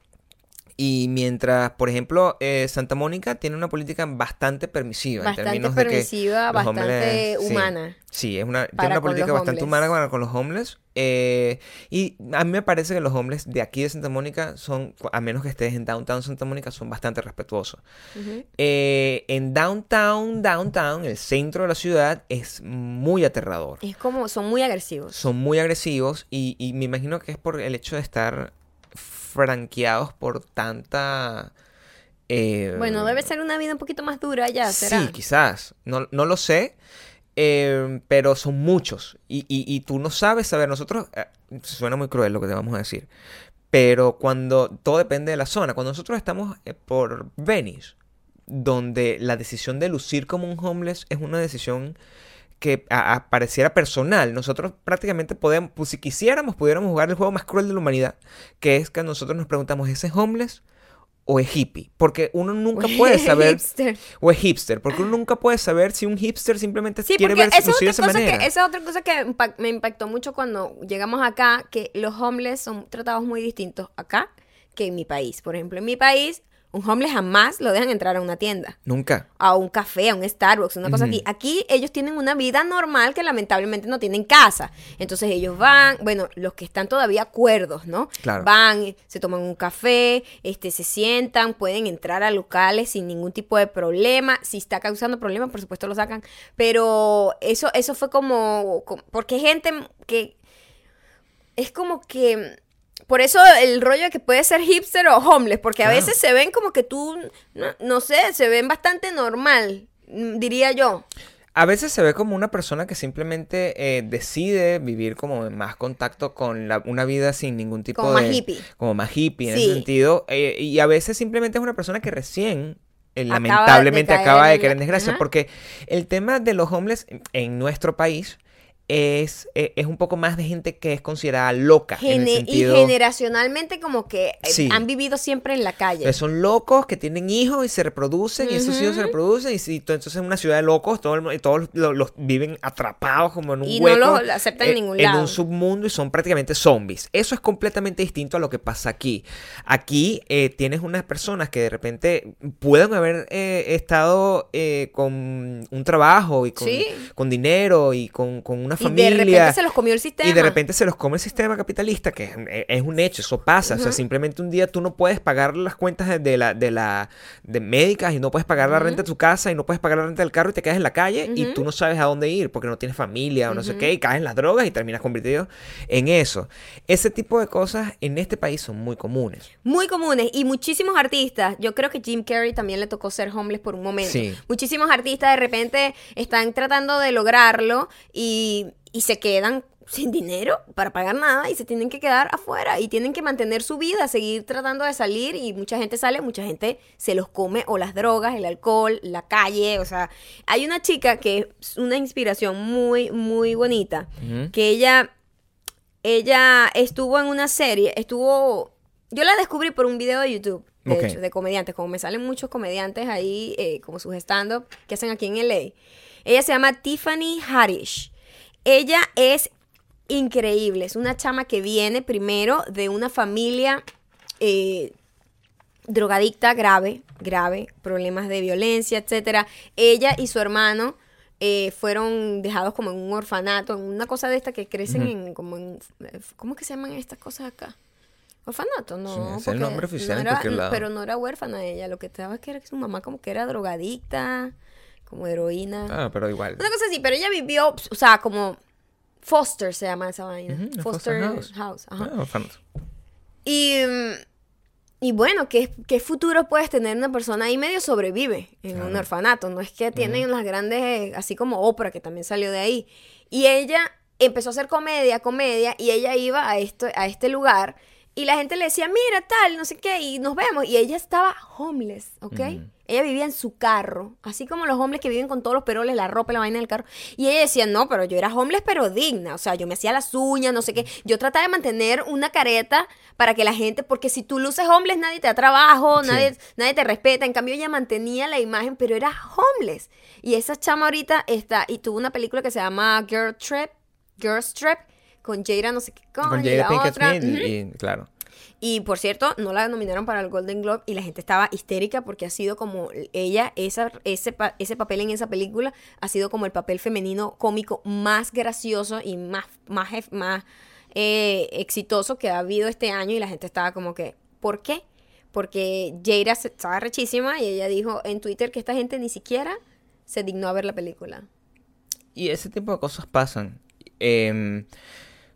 Speaker 2: Y mientras, por ejemplo, eh, Santa Mónica tiene una política bastante permisiva en
Speaker 1: Bastante
Speaker 2: de que
Speaker 1: permisiva, bastante
Speaker 2: homeless-
Speaker 1: humana.
Speaker 2: Sí, es una, tiene una política bastante
Speaker 1: homeless.
Speaker 2: humana con, los homeless. eh, y a mí me parece que los homeless de aquí de Santa Mónica son, a menos que estés en Downtown Santa Mónica, son bastante respetuosos. Eh, en Downtown, Downtown, el centro de la ciudad, es muy aterrador.
Speaker 1: Es como, son muy agresivos.
Speaker 2: Son muy agresivos y, y me imagino que es por el hecho de estar franqueados por tanta... eh,
Speaker 1: Bueno, debe ser una vida un poquito más dura ya, ¿será?
Speaker 2: Sí, quizás. No, no lo sé. eh, pero son muchos. Y, y- y tú no sabes saber. Nosotros. eh, suena muy cruel lo que te vamos a decir. Pero cuando. Todo depende de la zona. Cuando nosotros estamos eh, por Venice, donde la decisión de lucir como un homeless es una decisión que a- a- pareciera personal. Nosotros prácticamente podemos, pues si quisiéramos, pudiéramos jugar el juego más cruel de la humanidad, que es que nosotros nos preguntamos, ¿ese es homeless o es hippie? Porque uno nunca puede saber,
Speaker 1: Hipster.
Speaker 2: o es hipster, porque uno nunca puede saber si un hipster simplemente
Speaker 1: Sí,
Speaker 2: quiere
Speaker 1: porque
Speaker 2: ver
Speaker 1: esa es,
Speaker 2: lucir de
Speaker 1: otra
Speaker 2: esa
Speaker 1: cosa
Speaker 2: manera.
Speaker 1: que, esa es otra cosa que me impactó mucho cuando llegamos acá, que los homeless son tratados muy distintos acá que en mi país. Por ejemplo, en mi país, un homeless jamás lo dejan entrar a una tienda,
Speaker 2: Nunca.
Speaker 1: a un café, a un Starbucks, una cosa
Speaker 2: Ujú.
Speaker 1: aquí. Aquí ellos tienen una vida normal que lamentablemente no tienen casa. Entonces ellos van, bueno, los que están todavía cuerdos, ¿no?
Speaker 2: Claro.
Speaker 1: Van, se toman un café, este, se sientan, pueden entrar a locales sin ningún tipo de problema. Si está causando problemas, por supuesto lo sacan. Pero eso, eso fue como, como- porque hay gente que es como que por eso el rollo de que puede ser hipster o homeless, porque a
Speaker 2: Claro.
Speaker 1: veces se ven como que tú, no, no sé, se ven bastante normal, diría yo.
Speaker 2: A veces se ve como una persona que simplemente eh, decide vivir como en más contacto con la- una vida sin ningún tipo
Speaker 1: Como
Speaker 2: de...
Speaker 1: más hippie.
Speaker 2: Como más hippie en
Speaker 1: Sí.
Speaker 2: ese sentido. eh, y a veces simplemente es una persona que recién... eh,
Speaker 1: Acaba
Speaker 2: lamentablemente
Speaker 1: caer
Speaker 2: acaba de caer en desgracia.
Speaker 1: Ajá.
Speaker 2: Porque el tema de los homeless en nuestro país es, eh, es un poco más de gente que es considerada loca. en el
Speaker 1: Gene-
Speaker 2: sentido...
Speaker 1: Y generacionalmente como que eh,
Speaker 2: Sí.
Speaker 1: han vivido siempre en la calle.
Speaker 2: Entonces, son locos que tienen hijos y se reproducen y esos hijos se reproducen y si, entonces en una ciudad de locos todo el mu- y todos los, los viven atrapados como en un
Speaker 1: Y no
Speaker 2: hueco
Speaker 1: los aceptan en
Speaker 2: eh,
Speaker 1: ningún
Speaker 2: en
Speaker 1: lado.
Speaker 2: un submundo y son prácticamente zombies eso es completamente distinto a lo que pasa aquí aquí eh, tienes unas personas que de repente pueden haber eh, estado con un trabajo y con,
Speaker 1: Sí.
Speaker 2: con dinero y con, con una
Speaker 1: y
Speaker 2: familia
Speaker 1: de repente se los comió el sistema.
Speaker 2: y de repente se los come el sistema capitalista, que es, es un hecho, eso pasa. O sea, simplemente un día tú no puedes pagar las cuentas de, de la, de la de médicas y no puedes pagar la renta de tu casa y no puedes pagar la renta del carro y te quedas en la calle y tú no sabes a dónde ir porque no tienes familia o no sé qué y caes en las drogas y terminas convertido en eso. Ese tipo de cosas en este país son muy comunes.
Speaker 1: Muy comunes y muchísimos artistas. Yo creo que Jim Carrey también le tocó ser homeless por un momento.
Speaker 2: Sí.
Speaker 1: Muchísimos artistas de repente están tratando de lograrlo y, y se quedan sin dinero para pagar nada y se tienen que quedar afuera y tienen que mantener su vida, seguir tratando de salir y mucha gente sale, mucha gente se los come o las drogas, el alcohol, la calle, o sea, hay una chica que es una inspiración muy, muy bonita, que ella, ella estuvo en una serie, estuvo, yo la descubrí por un video de YouTube, de hecho, de comediantes, como me salen muchos comediantes ahí, eh, como sus stand-up que hacen aquí en LA. Ella se llama Tiffany Haddish. Ella es increíble, es una chama que viene primero de una familia eh, drogadicta grave, grave, problemas de violencia, etcétera. Ella y su hermano eh, fueron dejados como en un orfanato, en una cosa de esta que crecen en como en ¿cómo es que se llaman estas cosas acá? Orfanato, no.
Speaker 2: Sí, es el nombre oficial
Speaker 1: no era-
Speaker 2: lado.
Speaker 1: Pero no era huérfana ella, lo que estaba es que era que su mamá como que era drogadicta, como heroína.
Speaker 2: Ah, pero igual.
Speaker 1: Una cosa así, pero ella vivió, o sea, como Foster se llama esa vaina. Foster, House.
Speaker 2: House.
Speaker 1: ajá.
Speaker 2: Ah, orfanato.
Speaker 1: Y, y bueno, ¿qué, ¿qué futuro puedes tener una persona ahí medio sobrevive en un orfanato? No es que tienen las grandes, eh, así como Oprah, que también salió de ahí. Y ella empezó a hacer comedia, comedia, y ella iba a, esto, a este lugar Y la gente le decía, mira, tal, no sé qué, y nos vemos. Y ella estaba homeless, ¿ok? Ella vivía en su carro, así como los homeless que viven con todos los peroles, la ropa, la vaina del carro. Y ella decía, no, pero yo era homeless, pero digna. O sea, yo me hacía las uñas, no sé qué. Yo trataba de mantener una careta para que la gente, porque si tú luces homeless, nadie te da trabajo, nadie, nadie te respeta. En cambio, ella mantenía la imagen, pero era homeless. Y esa chama ahorita está, y tuvo una película que se llama Girl Trip, Girls Trip, con Jada no sé qué
Speaker 2: Con Jada Pinkett. Smith, y, claro.
Speaker 1: Y por cierto, no la nominaron para el Golden Globe y la gente estaba histérica porque ha sido como ella, esa, ese, ese papel en esa película ha sido como el papel femenino cómico más gracioso y más, más, más eh, exitoso que ha habido este año y la gente estaba como que, ¿por qué? Porque Jada estaba rechísima y ella dijo en Twitter que esta gente ni siquiera se dignó a ver la película.
Speaker 2: Y ese tipo de cosas pasan. Em,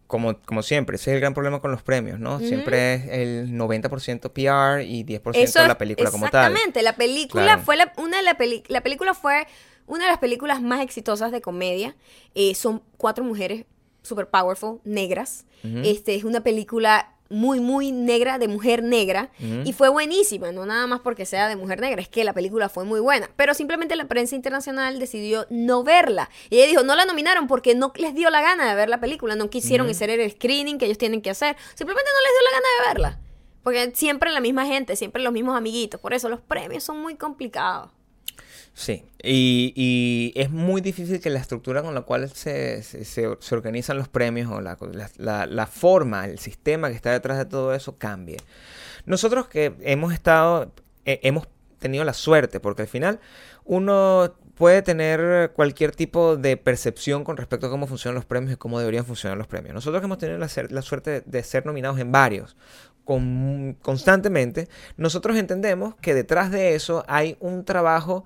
Speaker 2: como, como siempre, ese es el gran problema con los premios, ¿no? Siempre es el 90% PR y 10%
Speaker 1: Eso
Speaker 2: la
Speaker 1: es-
Speaker 2: película como tal.
Speaker 1: Exactamente, la película
Speaker 2: Claro.
Speaker 1: fue la, una de la, peli- la película fue una de las películas más exitosas de comedia. Eh, son cuatro mujeres super powerful, negras. Este es una película muy, muy negra, de mujer negra. Y fue buenísima, no nada más porque sea de mujer negra, es que la película fue muy buena. Pero simplemente la prensa internacional decidió no verla. Y ella dijo, no la nominaron porque no les dio la gana de ver la película. No quisieron hacer el screening que ellos tienen que hacer. Simplemente no les dio la gana de verla. Porque siempre la misma gente, siempre los mismos amiguitos. Por eso los premios son muy complicados.
Speaker 2: Sí, y, y es muy difícil que la estructura con la cual se, se, se- organizan los premios o la, la- la- forma, el sistema que está detrás de todo eso cambie. Nosotros que hemos estado, eh, hemos tenido la suerte, porque al final uno puede tener cualquier tipo de percepción con respecto a cómo funcionan los premios y cómo deberían funcionar los premios. Nosotros que hemos tenido la, la suerte de ser nominados en varios con- constantemente, nosotros entendemos que detrás de eso hay un trabajo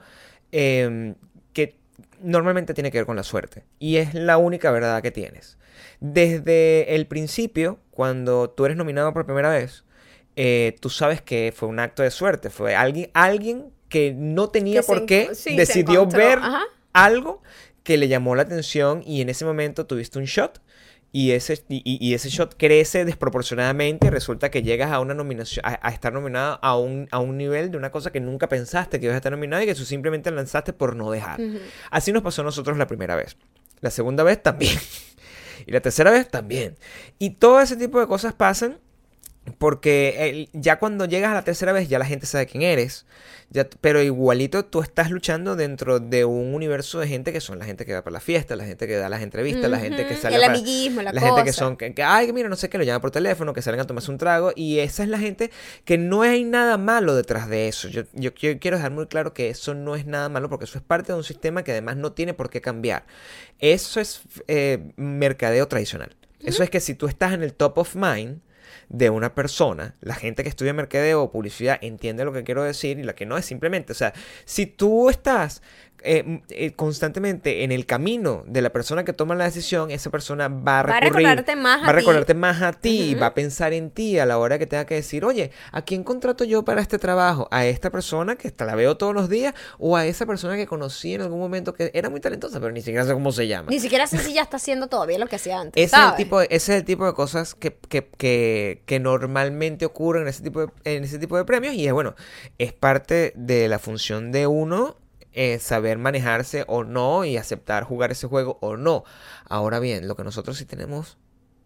Speaker 2: eh, que normalmente tiene que ver con la suerte. Y es la única verdad que tienes. Desde el principio, cuando tú eres nominado por primera vez, eh, tú sabes que fue un acto de suerte. Fue alguien, alguien que no tenía
Speaker 1: Que
Speaker 2: por qué,
Speaker 1: sí,
Speaker 2: decidió ver
Speaker 1: ajá.
Speaker 2: algo que le llamó la atención y en ese momento tuviste un shot. Y ese, y, ese shot crece desproporcionadamente y resulta que llegas a una nominación, a, a estar nominado a un, a un nivel de una cosa que nunca pensaste que ibas a estar nominado y que tú simplemente lanzaste por no dejar. Así nos pasó a nosotros la primera vez. La segunda vez también. y la tercera vez también. Y todo ese tipo de cosas pasan porque el- ya cuando llegas a la tercera vez ya la gente sabe quién eres. Ya, pero igualito tú estás luchando dentro de un universo de gente que son la gente que va para la fiesta, la gente que da las entrevistas, la gente que sale
Speaker 1: el
Speaker 2: para-
Speaker 1: amiguismo, la
Speaker 2: gente que son que, que, ay mira no sé qué lo llaman por teléfono que salen a tomarse un trago y esa es la gente que no hay nada malo detrás de eso. Yo, yo, yo quiero dejar muy claro que eso no es nada malo porque eso es parte de un sistema que además no tiene por qué cambiar. Eso es eh, mercadeo tradicional. Eso es que si tú estás en el top of mind de una persona, la gente que estudia mercadeo o publicidad entiende lo que quiero decir y la que no es simplemente, o sea, si tú estás eh, m- eh, constantemente en el camino de la persona que toma la decisión, esa persona va a
Speaker 1: Va a
Speaker 2: recurrir,
Speaker 1: recordarte más a
Speaker 2: va a
Speaker 1: ti.
Speaker 2: recordarte más a ti va a pensar en ti a la hora que tenga que decir, oye, ¿a quién contrato yo para este trabajo? ¿A esta persona que hasta la veo todos los días o a esa persona que conocí en algún momento que era muy talentosa, pero ni siquiera sé cómo se llama?
Speaker 1: Ni siquiera sé si ya está haciendo todavía lo que hacía antes.
Speaker 2: Ese es, el tipo de, ese es el tipo de cosas que, que, que, que normalmente ocurren en ese, tipo de, en ese tipo de premios y es bueno, es parte de la función de uno eh, saber manejarse o no y aceptar jugar ese juego o no. Ahora bien, lo que nosotros sí tenemos,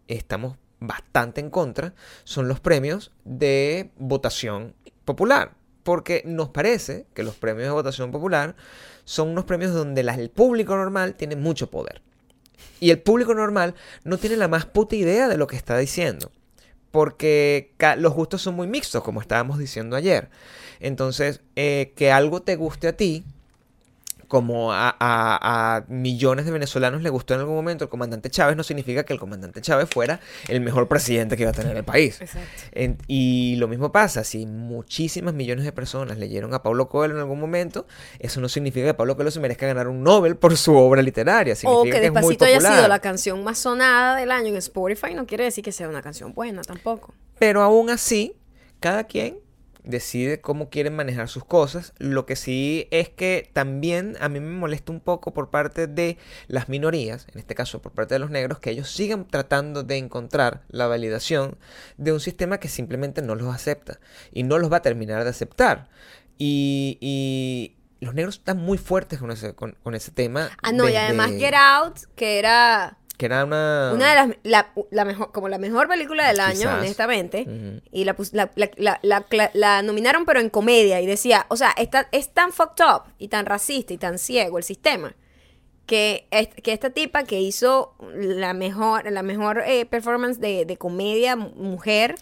Speaker 2: estamos bastante en contra, son los premios de votación popular. Porque nos parece que los premios de votación popular son unos premios donde el público normal tiene mucho poder. Y el público normal no tiene la más puta idea de lo que está diciendo. Porque los gustos son muy mixtos, como estábamos diciendo ayer. Entonces, eh, que algo te guste a ti, como a, a- a millones de venezolanos le gustó en algún momento el comandante Chávez, no significa que el comandante Chávez fuera el mejor presidente que iba a tener el país.
Speaker 1: Exacto.
Speaker 2: En- y lo mismo pasa, si muchísimas millones de personas leyeron a Pablo Coelho en algún momento, eso no significa que Pablo Coelho se merezca ganar un Nobel por su obra literaria.
Speaker 1: O
Speaker 2: Significa
Speaker 1: que
Speaker 2: que es muy
Speaker 1: Despacito haya sido la canción más sonada del año en Spotify no quiere decir que sea una canción buena tampoco.
Speaker 2: Pero aún así, cada quien decide cómo quieren manejar sus cosas. Lo que sí es que también a mí me molesta un poco por parte de las minorías, en este caso por parte de los negros, que ellos sigan tratando de encontrar la validación de un sistema que simplemente no los acepta y no los va a terminar de aceptar. Y, y los negros están muy fuertes con ese, con, con ese tema.
Speaker 1: Ah, no, y además Get Out, que era
Speaker 2: Que era una...
Speaker 1: una de las, la, la mejor, como la mejor película del año,
Speaker 2: Quizás.
Speaker 1: honestamente. Y la, la, la, nominaron, pero en comedia. Y decía, o sea, está, es tan fucked up y tan racista y tan ciego el sistema. Que, es- que esta tipa que hizo la mejor, la mejor eh, performance de, de comedia mu- mujer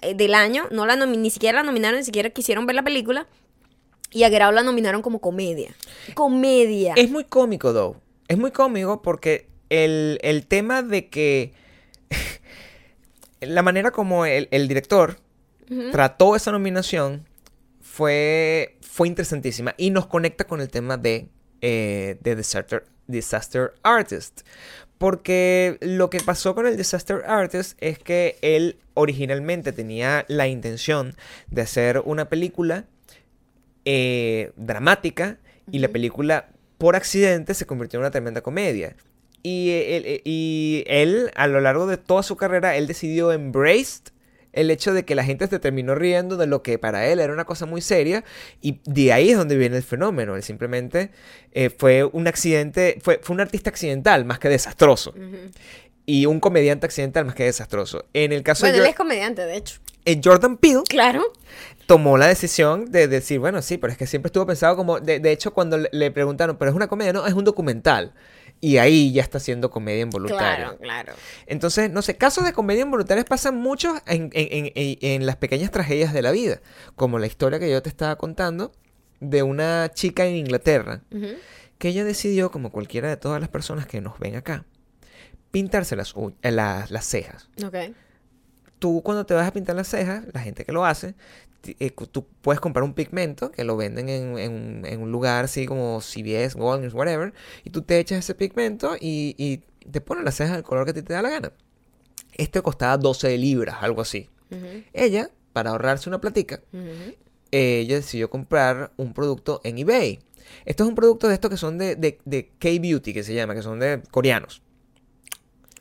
Speaker 1: eh, del año, no la ni siquiera la nominaron, ni siquiera quisieron ver la película. Y a Out la nominaron como comedia. Comedia.
Speaker 2: Es muy cómico, though. Es muy cómico porque el, el tema de que. la manera como el, el director trató esa nominación fue, fue interesantísima y nos conecta con el tema de, eh, de Disaster, Disaster Artist. Porque lo que pasó con el Disaster Artist es que él originalmente tenía la intención de hacer una película eh, dramática y la película por accidente se convirtió en una tremenda comedia. Y él, y él, a lo largo de toda su carrera, él decidió embrace el hecho de que la gente se terminó riendo de lo que para él era una cosa muy seria y de ahí es donde viene el fenómeno. Él simplemente eh, fue un accidente, fue, fue un artista accidental más que desastroso y un comediante accidental más que desastroso. En el caso
Speaker 1: Bueno,
Speaker 2: de
Speaker 1: él
Speaker 2: Jor-
Speaker 1: es comediante, de hecho.
Speaker 2: eh, Jordan Peele,
Speaker 1: Claro.
Speaker 2: tomó la decisión de decir, bueno, sí, pero es que siempre estuvo pensado como, de, de hecho, cuando le, le preguntaron, pero es una comedia, no, es un documental. Y ahí ya está haciendo comedia involuntaria.
Speaker 1: Claro, claro.
Speaker 2: Entonces, no sé, casos de comedia involuntaria pasan muchos en, en- en- en- las pequeñas tragedias de la vida, como la historia que yo te estaba contando de una chica en Inglaterra, que ella decidió, como cualquiera de todas las personas que nos ven acá, pintarse las, eh, las, las cejas
Speaker 1: Ok.
Speaker 2: tú cuando te vas a pintar las cejas, la gente que lo hace, eh, tú puedes comprar un pigmento que lo venden en, en- en un lugar así como CVS, Walgreens, whatever, y tú te echas ese pigmento y, y te pones las cejas del color que a ti te da la gana. Este costaba 12 libras, algo así. Ella, para ahorrarse una platica,
Speaker 1: ujú.
Speaker 2: ella decidió comprar un producto en eBay. Esto es un producto de estos que son de, de, de K-Beauty, que se llama, que son de coreanos.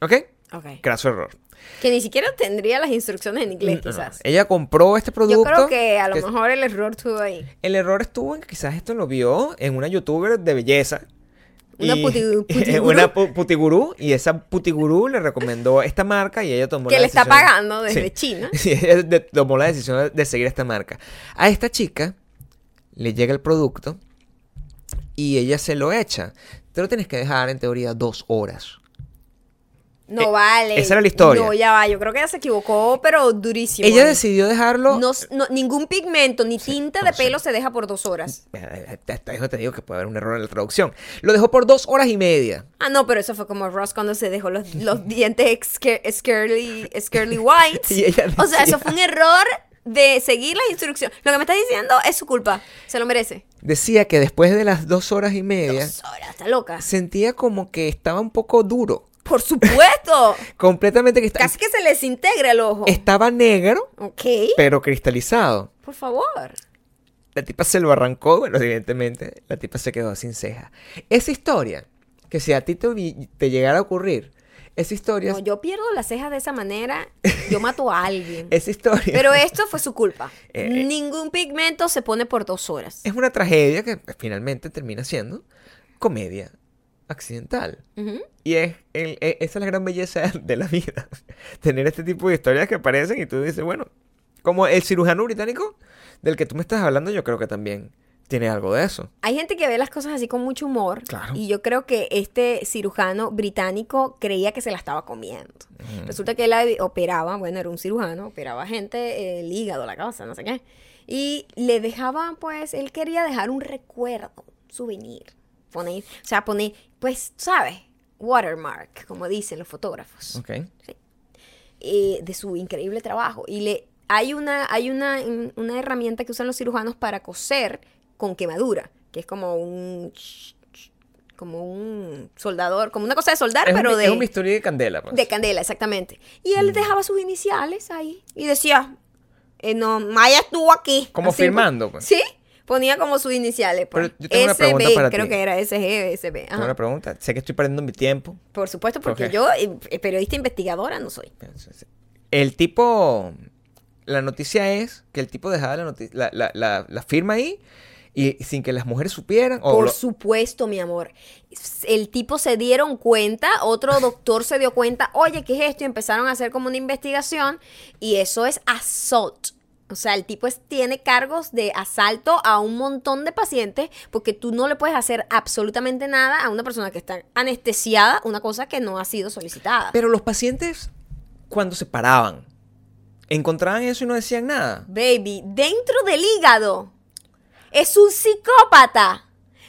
Speaker 2: ¿Ok?
Speaker 1: Ok.
Speaker 2: Graso error.
Speaker 1: Que ni siquiera tendría las instrucciones en inglés,
Speaker 2: No, no.
Speaker 1: quizás.
Speaker 2: Ella compró este producto.
Speaker 1: Yo creo que a lo
Speaker 2: que-
Speaker 1: mejor el error estuvo ahí.
Speaker 2: El error estuvo en que quizás esto lo vio en una youtuber de belleza.
Speaker 1: Una puti- putigurú.
Speaker 2: una pu- putigurú. Y esa putigurú le recomendó esta marca y ella tomó
Speaker 1: Que
Speaker 2: la
Speaker 1: le está
Speaker 2: decisión-
Speaker 1: pagando desde
Speaker 2: Sí.
Speaker 1: China.
Speaker 2: Sí, ella de- tomó la decisión de, de seguir esta marca. A esta chica le llega el producto y ella se lo echa. Te lo tienes que dejar en teoría dos horas.
Speaker 1: No
Speaker 2: Eh,
Speaker 1: vale.
Speaker 2: esa era la historia.
Speaker 1: No, ya va. Yo creo que ella se equivocó, pero durísimo.
Speaker 2: Ella decidió dejarlo.
Speaker 1: No, no- ningún pigmento ni tinta de pelo se deja por dos horas.
Speaker 2: Eh, Hasta eso te digo que puede haber un error en la traducción. Lo dejó por dos horas y media.
Speaker 1: Ah, no, pero eso fue como Ross cuando se dejó los, los dientes scarly, scarly white.
Speaker 2: Y ella
Speaker 1: O sea, eso fue un error de seguir las instrucciones. Lo que me estás diciendo es su culpa. Se lo merece.
Speaker 2: Decía que después de las dos horas y media
Speaker 1: Dos horas, está loca.
Speaker 2: sentía como que estaba un poco duro.
Speaker 1: Por supuesto.
Speaker 2: Completamente esta-
Speaker 1: Casi que se les integra el ojo.
Speaker 2: estaba negro,
Speaker 1: Ok.
Speaker 2: pero cristalizado.
Speaker 1: Por favor.
Speaker 2: La tipa se lo arrancó, bueno, evidentemente, la tipa se quedó sin ceja. Esa historia, que si a ti te llegara a ocurrir, esa historia,
Speaker 1: No, yo pierdo las cejas de esa manera, yo mato a alguien.
Speaker 2: esa historia
Speaker 1: Pero esto fue su culpa.
Speaker 2: Eh, eh.
Speaker 1: Ningún pigmento se pone por dos horas.
Speaker 2: es una tragedia que pues, finalmente termina siendo comedia accidental. Y es, el- e- esa es la gran belleza de la vida. Tener este tipo de historias que aparecen y tú dices, bueno, como el cirujano británico del que tú me estás hablando, yo creo que también tiene algo de eso.
Speaker 1: Hay gente que ve las cosas así con mucho humor.
Speaker 2: Claro.
Speaker 1: Y yo creo que este cirujano británico creía que se la estaba comiendo. Resulta que él operaba, bueno, era un cirujano, operaba gente, el hígado, la cabeza, no sé qué. Y le dejaba, pues, él quería dejar un recuerdo, souvenir. Poner, o sea, poner, pues, ¿sabes? Watermark, como dicen los fotógrafos.
Speaker 2: Ok.
Speaker 1: eh, de su increíble trabajo. Y le hay una, hay una, una herramienta que usan los cirujanos para coser con quemadura, que es como un como un soldador, como una cosa de soldar,
Speaker 2: Es,
Speaker 1: pero
Speaker 2: un,
Speaker 1: de,
Speaker 2: es un bisturí de candela. pues.
Speaker 1: de candela, exactamente. Y él dejaba sus iniciales ahí y decía Eh, no, Maya estuvo aquí.
Speaker 2: Como
Speaker 1: Así,
Speaker 2: firmando, pues.
Speaker 1: Sí, ponía como sus iniciales. Pues.
Speaker 2: Pero yo tengo una
Speaker 1: SB,
Speaker 2: pregunta para
Speaker 1: creo
Speaker 2: ti.
Speaker 1: que era SG, SB.
Speaker 2: Tengo una pregunta. Sé que estoy perdiendo mi tiempo.
Speaker 1: Por supuesto, porque yo, eh, periodista investigadora, no soy.
Speaker 2: El tipo. La noticia es que el tipo dejaba la, la, la, la- la firma ahí y sin que las mujeres supieran. O
Speaker 1: Por
Speaker 2: lo-
Speaker 1: supuesto, mi amor. El tipo se dieron cuenta, otro doctor se dio cuenta, oye, ¿qué es esto? Y empezaron a hacer como una investigación y eso es assault. O sea, el tipo es- tiene cargos de asalto a un montón de pacientes porque tú no le puedes hacer absolutamente nada a una persona que está anestesiada, una cosa que no ha sido solicitada.
Speaker 2: Pero los pacientes, cuando se paraban, encontraban eso y no decían nada.
Speaker 1: Baby, dentro del hígado. Es un psicópata.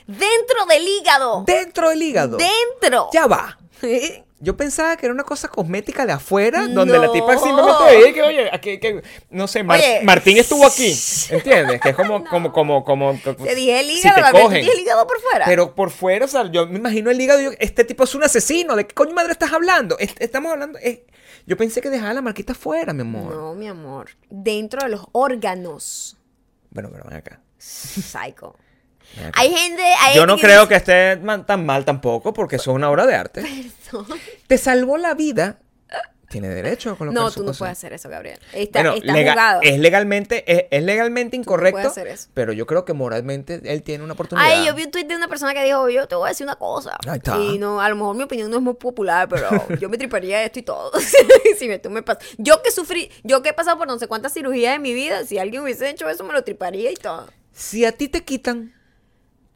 Speaker 1: Dentro del hígado.
Speaker 2: Dentro del hígado.
Speaker 1: Dentro.
Speaker 2: Ya va. Yo pensaba que era una cosa cosmética de afuera, donde la
Speaker 1: No.
Speaker 2: tipa simplemente veía que, oye, aquí, que, no sé, Mar-
Speaker 1: Oye.
Speaker 2: Martín estuvo aquí, ¿entiendes? Que es como, como, como, como,
Speaker 1: Te dije el
Speaker 2: si
Speaker 1: hígado,
Speaker 2: te
Speaker 1: Gabriel, te
Speaker 2: cogen.
Speaker 1: dije el hígado por fuera.
Speaker 2: Pero por fuera, o sea, yo me imagino el hígado, yo, este tipo es un asesino, ¿de qué coño madre estás hablando? Es- estamos hablando, yo pensé que dejaba la marquita afuera, mi amor.
Speaker 1: No, mi amor. Dentro de los órganos.
Speaker 2: Bueno, pero ven acá.
Speaker 1: Psycho. Hay gente. Hay
Speaker 2: Yo
Speaker 1: gente
Speaker 2: no creo
Speaker 1: dice-
Speaker 2: que esté man- tan mal tampoco, porque eso es una obra de arte. Te salvó la vida. Tiene derecho a colocar
Speaker 1: No, tú no
Speaker 2: cosa.
Speaker 1: puedes hacer eso, Gabriel. Está,
Speaker 2: Bueno,
Speaker 1: está jugado.
Speaker 2: es legalmente, es, es legalmente
Speaker 1: no
Speaker 2: incorrecto,
Speaker 1: puedes hacer eso.
Speaker 2: pero yo creo que moralmente él tiene una oportunidad.
Speaker 1: Ay, yo vi un tweet de una persona que dijo, yo te voy a decir una cosa.
Speaker 2: Ahí está.
Speaker 1: Y no, a lo mejor mi opinión no es muy popular, pero yo me triparía esto y todo. si me, tú me pas- Yo que sufrí, yo que he pasado por no sé cuántas cirugías en mi vida, si alguien hubiese hecho eso, me lo triparía y todo.
Speaker 2: Si a ti te quitan,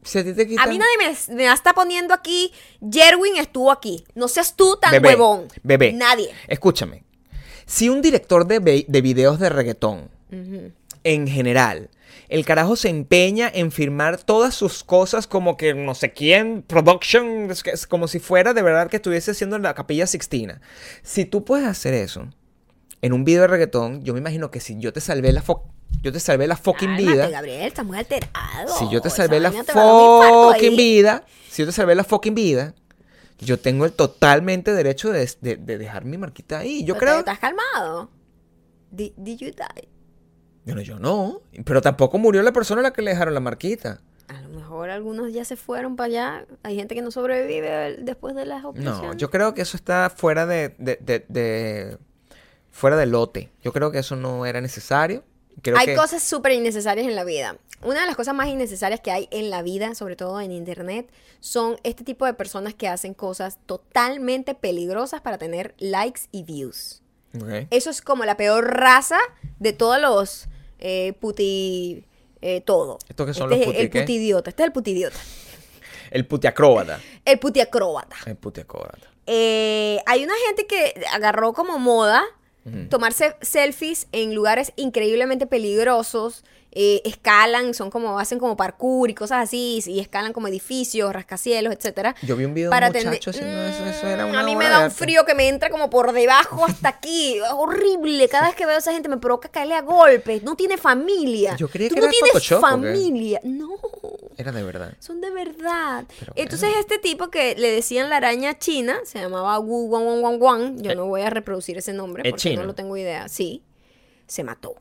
Speaker 2: si a ti te quitan,
Speaker 1: A mí nadie me, me está poniendo aquí, Jerwin estuvo aquí. No seas tú tan
Speaker 2: bebé,
Speaker 1: huevón.
Speaker 2: bebé,
Speaker 1: Nadie.
Speaker 2: Escúchame. Si un director de, de videos de reggaetón, en general, el carajo se empeña en firmar todas sus cosas como que no sé quién, production, como si fuera de verdad que estuviese haciendo en la capilla Sixtina. Si tú puedes hacer eso en un video de reggaetón, yo me imagino que si yo te salvé la fo- yo te salvé la fucking
Speaker 1: Cálmate,
Speaker 2: vida.
Speaker 1: Gabriel, estás muy alterado.
Speaker 2: Si yo te salvé la fucking vida, si yo te salvé la fucking vida, yo tengo el totalmente derecho de, de- de dejar mi marquita ahí. Yo
Speaker 1: Pero
Speaker 2: creo.
Speaker 1: ¿Estás calmado? Did, did you die?
Speaker 2: Yo no, yo no. Pero tampoco murió la persona a la que le dejaron la marquita.
Speaker 1: A lo mejor algunos ya se fueron para allá. Hay gente que no sobrevive después de las operaciones.
Speaker 2: No, yo creo que eso está fuera de- fuera de lote. Yo creo que eso no era necesario. Creo
Speaker 1: hay
Speaker 2: que-
Speaker 1: cosas súper innecesarias en la vida. Una de las cosas más innecesarias que hay en la vida, sobre todo en internet, son este tipo de personas que hacen cosas totalmente peligrosas para tener likes y views. Eso es como la peor raza de todos los eh, puti... eh, todo.
Speaker 2: ¿Estos qué son
Speaker 1: Este
Speaker 2: los
Speaker 1: es
Speaker 2: puti
Speaker 1: El
Speaker 2: qué?
Speaker 1: putidiota. Este es el putidiota.
Speaker 2: El putiacróbata.
Speaker 1: El putiacróbata.
Speaker 2: El putiacróbata.
Speaker 1: Eh, hay una gente que agarró como moda tomarse selfies en lugares increíblemente peligrosos. Eh, escalan, son como, hacen como parkour y cosas así, y escalan como edificios, rascacielos, etcétera.
Speaker 2: Yo vi un video de
Speaker 1: para
Speaker 2: un
Speaker 1: tener-
Speaker 2: muchacho haciendo eso. Eso era
Speaker 1: Mm,
Speaker 2: una
Speaker 1: A mí me
Speaker 2: de
Speaker 1: da un frío que me entra como por debajo hasta aquí. Es horrible. Cada vez que veo a esa gente me provoca caerle a golpes. No tiene familia.
Speaker 2: Yo creía
Speaker 1: Tú
Speaker 2: que
Speaker 1: no
Speaker 2: era
Speaker 1: tienes
Speaker 2: Photoshop,
Speaker 1: familia. No.
Speaker 2: Era de verdad.
Speaker 1: Son de verdad.
Speaker 2: Pero
Speaker 1: Entonces
Speaker 2: bueno.
Speaker 1: este tipo que le decían la araña china, se llamaba Wu Wang Wang Wang Wang, yo no voy a reproducir ese nombre
Speaker 2: ¿Es
Speaker 1: porque
Speaker 2: chino?
Speaker 1: no lo tengo idea. Sí, se mató.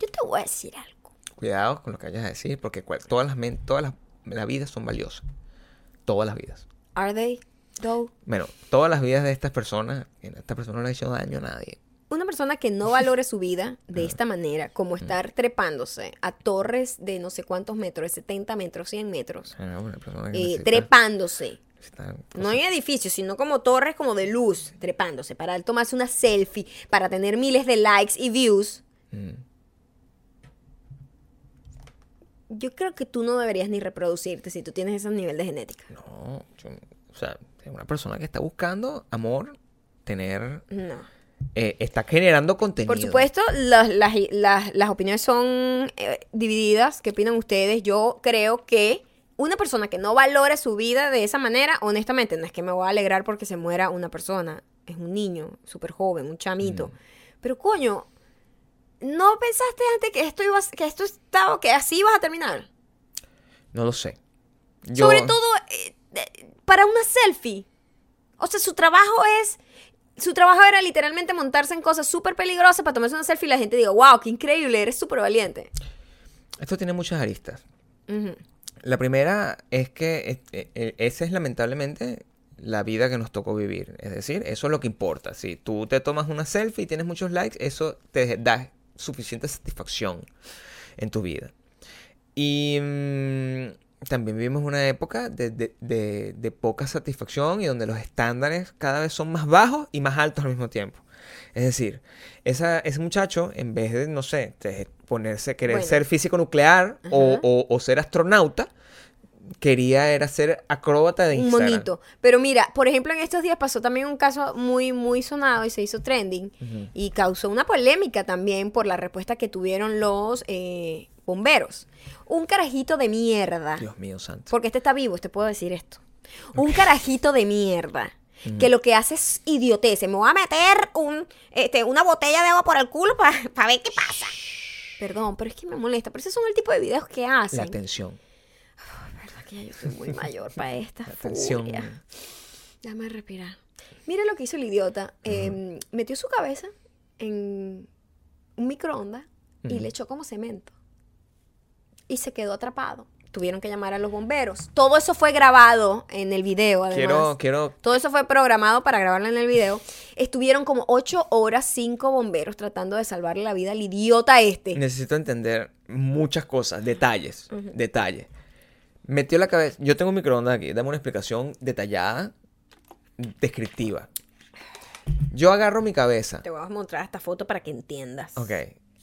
Speaker 1: Yo te voy a decir algo.
Speaker 2: Cuidado con lo que vayas a decir, porque cual- todas las, todas las, las vidas son valiosas. Todas las vidas.
Speaker 1: Are they? Though?
Speaker 2: Bueno, todas las vidas de estas personas, esta persona no le ha hecho daño a nadie.
Speaker 1: Una persona que no valore su vida de esta manera, como estar trepándose a torres de no sé cuántos metros, de 70 metros, 100 metros,
Speaker 2: sea, una persona que
Speaker 1: eh,
Speaker 2: necesita-
Speaker 1: trepándose.
Speaker 2: necesita
Speaker 1: No en edificios, sino como torres como de luz, trepándose, para tomarse una selfie, para tener miles de likes y views.
Speaker 2: Mm.
Speaker 1: Yo creo que tú no deberías ni reproducirte si tú tienes ese nivel de genética.
Speaker 2: No, yo- o sea, una persona que está buscando amor, tener,
Speaker 1: No.
Speaker 2: eh, está generando contenido.
Speaker 1: Por supuesto, las, las, las- las opiniones son eh, divididas. ¿Qué opinan ustedes? Yo creo que una persona que no valore su vida de esa manera, honestamente, no es que me voy a alegrar porque se muera una persona. Es un niño, súper joven, un chamito. Pero coño, ¿no pensaste antes que esto iba a- que esto estaba, que así ibas a terminar?
Speaker 2: No lo sé. Yo-
Speaker 1: Sobre todo eh, para una selfie. O sea, su trabajo es su trabajo era literalmente montarse en cosas súper peligrosas para tomarse una selfie y la gente diga, wow, qué increíble, eres súper valiente.
Speaker 2: Esto tiene muchas aristas. La primera es que eh, eh, esa es lamentablemente la vida que nos tocó vivir. Es decir, eso es lo que importa. Si tú te tomas una selfie y tienes muchos likes, eso te da suficiente satisfacción en tu vida. Y mm, también vivimos una época de, de- de- de poca satisfacción y donde los estándares cada vez son más bajos y más altos al mismo tiempo. Es decir, esa, ese muchacho, en vez de, no sé, ponerse, querer
Speaker 1: Bueno.
Speaker 2: ser físico nuclear o- o ser astronauta, quería era ser acróbata de
Speaker 1: Un
Speaker 2: Instagram.
Speaker 1: monito. Pero mira, por ejemplo, en estos días pasó también un caso muy, muy sonado y se hizo trending y causó una polémica también por la respuesta que tuvieron los eh, bomberos. Un carajito de mierda.
Speaker 2: Dios mío santo.
Speaker 1: Porque este está vivo, te puedo decir esto. Un carajito de mierda. Que lo que hace es idiotez. Me voy a meter un, este, una botella de agua por el culo para ver qué pasa. Perdón, pero es que me molesta. Pero esos son el tipo de videos que
Speaker 2: La
Speaker 1: hacen.
Speaker 2: tensión.
Speaker 1: verdad que ya yo estoy muy mayor para esta furia. Déjame respirar. Mira lo que hizo el idiota. Eh, metió su cabeza en un microondas y le echó como cemento. Y se quedó atrapado. Tuvieron que llamar a los bomberos. Todo eso fue grabado en el video, además.
Speaker 2: Quiero, quiero
Speaker 1: Todo eso fue programado para grabarlo en el video. Estuvieron como ocho horas, cinco bomberos tratando de salvarle la vida al idiota este.
Speaker 2: Necesito entender muchas cosas, detalles, detalles. Metió la cabeza. Yo tengo un microondas aquí. Dame una explicación detallada, descriptiva. Yo agarro mi cabeza.
Speaker 1: Te voy a mostrar esta foto para que entiendas.
Speaker 2: Ok.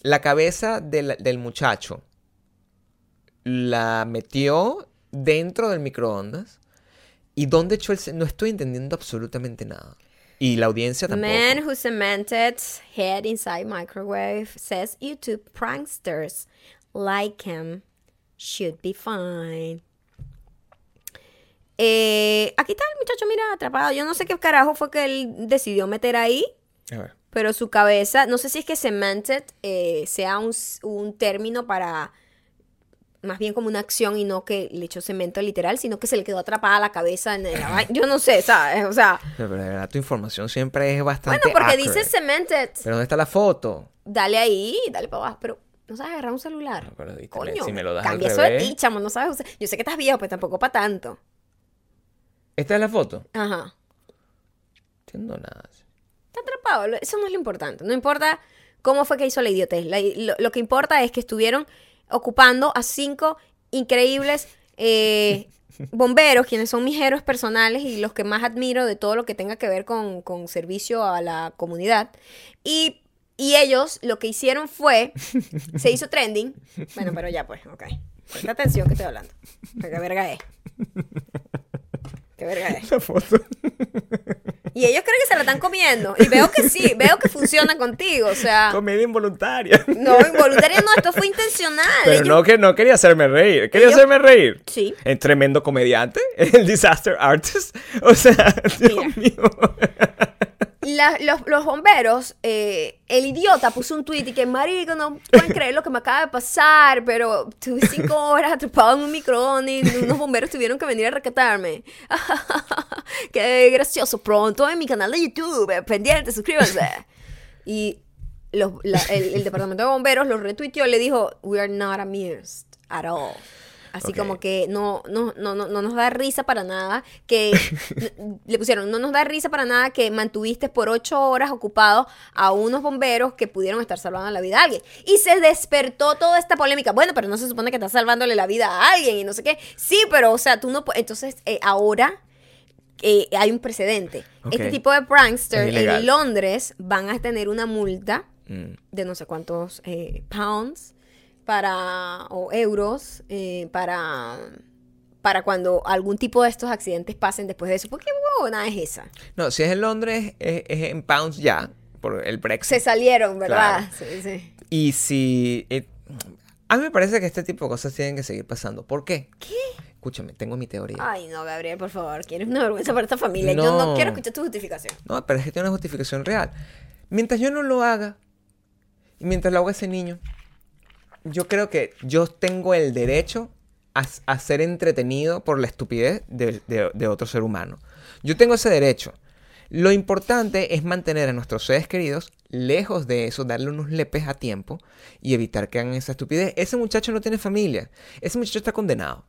Speaker 2: La cabeza del, del muchacho la metió dentro del microondas. ¿Y dónde echó el... No estoy entendiendo absolutamente nada. Y la audiencia tampoco.
Speaker 1: Man who cemented head inside microwave says YouTube pranksters like him should be fine. Eh, aquí está el muchacho, mira, atrapado. Yo no sé qué carajo fue que él decidió meter ahí,
Speaker 2: A ver.
Speaker 1: pero su cabeza, no sé si es que cemented eh, sea un, término para más bien como una acción y no que le echó cemento literal, sino que se le quedó atrapada la cabeza en el... Yo no sé, ¿sabes? O sea,
Speaker 2: Pero de verdad, tu información siempre es bastante
Speaker 1: bueno, porque
Speaker 2: accurate.
Speaker 1: dice cemented.
Speaker 2: Pero ¿dónde está la foto?
Speaker 1: Dale ahí, dale para abajo, pero no sabes agarrar un celular.
Speaker 2: No, pero
Speaker 1: Coño,
Speaker 2: si me lo das al
Speaker 1: eso de ti, chamo, no sabes usar. Yo sé que estás viejo, pero tampoco para tanto.
Speaker 2: ¿Esta es la foto?
Speaker 1: Ajá.
Speaker 2: No entiendo nada.
Speaker 1: Está atrapado, eso no es lo importante. No importa cómo fue que hizo la idiotez. La- lo, lo que importa es que estuvieron ocupando a cinco increíbles eh, bomberos, quienes son mis héroes personales y los que más admiro de todo lo que tenga que ver con, con servicio a la comunidad. Y, y ellos lo que hicieron fue, se hizo trending. Bueno, pero ya pues, ok. Presta atención que estoy hablando. ¿Qué verga es? ¿Qué verga es?
Speaker 2: La foto.
Speaker 1: Y ellos creen que se la están comiendo. Y veo que sí, veo que funciona contigo. O sea,
Speaker 2: Comedia involuntaria.
Speaker 1: no, involuntario no, esto fue intencional.
Speaker 2: Pero
Speaker 1: Ellos-
Speaker 2: no que no quería hacerme reír. Quería
Speaker 1: ellos-
Speaker 2: hacerme reír.
Speaker 1: Sí.
Speaker 2: El tremendo comediante. El disaster artist. O sea, Dios
Speaker 1: Mira.
Speaker 2: mío.
Speaker 1: La- los, los bomberos, eh, el idiota puso un tweet y que, marico, no pueden creer lo que me acaba de pasar, pero tuve cinco horas atrapado en un microondas y unos bomberos tuvieron que venir a rescatarme. Qué gracioso. Pronto en mi canal de YouTube, eh, pendiente, suscríbanse. Y los- la- el, el departamento de bomberos los retuiteó y le dijo, we are not amused at all. Así como que no, no, no, no, no nos da risa para nada que le pusieron, no nos da risa para nada que mantuviste por ocho horas ocupado a unos bomberos que pudieron estar salvando la vida a alguien. Y se despertó toda esta polémica. Bueno, pero no se supone que estás salvándole la vida a alguien y no sé qué. Sí, pero o sea, tú no puedes. Entonces, eh, ahora eh, hay un precedente. Este tipo de prankster en Londres van a tener una multa
Speaker 2: Mm.
Speaker 1: de no sé cuántos eh, pounds para o euros eh, para para cuando algún tipo de estos accidentes pasen después de eso. ¿Por qué huevona es esa?
Speaker 2: No, si es en Londres, es, es en pounds ya. Por el Brexit.
Speaker 1: Se salieron, ¿verdad?
Speaker 2: Claro.
Speaker 1: Sí, sí.
Speaker 2: Y si... eh, a mí me parece que este tipo de cosas tienen que seguir pasando. ¿Por qué? ¿Qué? Escúchame, tengo mi teoría.
Speaker 1: Ay, no, Gabriel, por favor. Quieres una vergüenza para esta familia. Yo no
Speaker 2: No.
Speaker 1: quiero escuchar tu justificación.
Speaker 2: No, pero es que tiene una justificación real. Mientras yo no lo haga, y mientras lo haga ese niño, yo creo que yo tengo el derecho a, ser entretenido por la estupidez de, de- de otro ser humano. Yo tengo ese derecho. Lo importante es mantener a nuestros seres queridos lejos de eso, darle unos lepes a tiempo y evitar que hagan esa estupidez. Ese muchacho no tiene familia. Ese muchacho está condenado.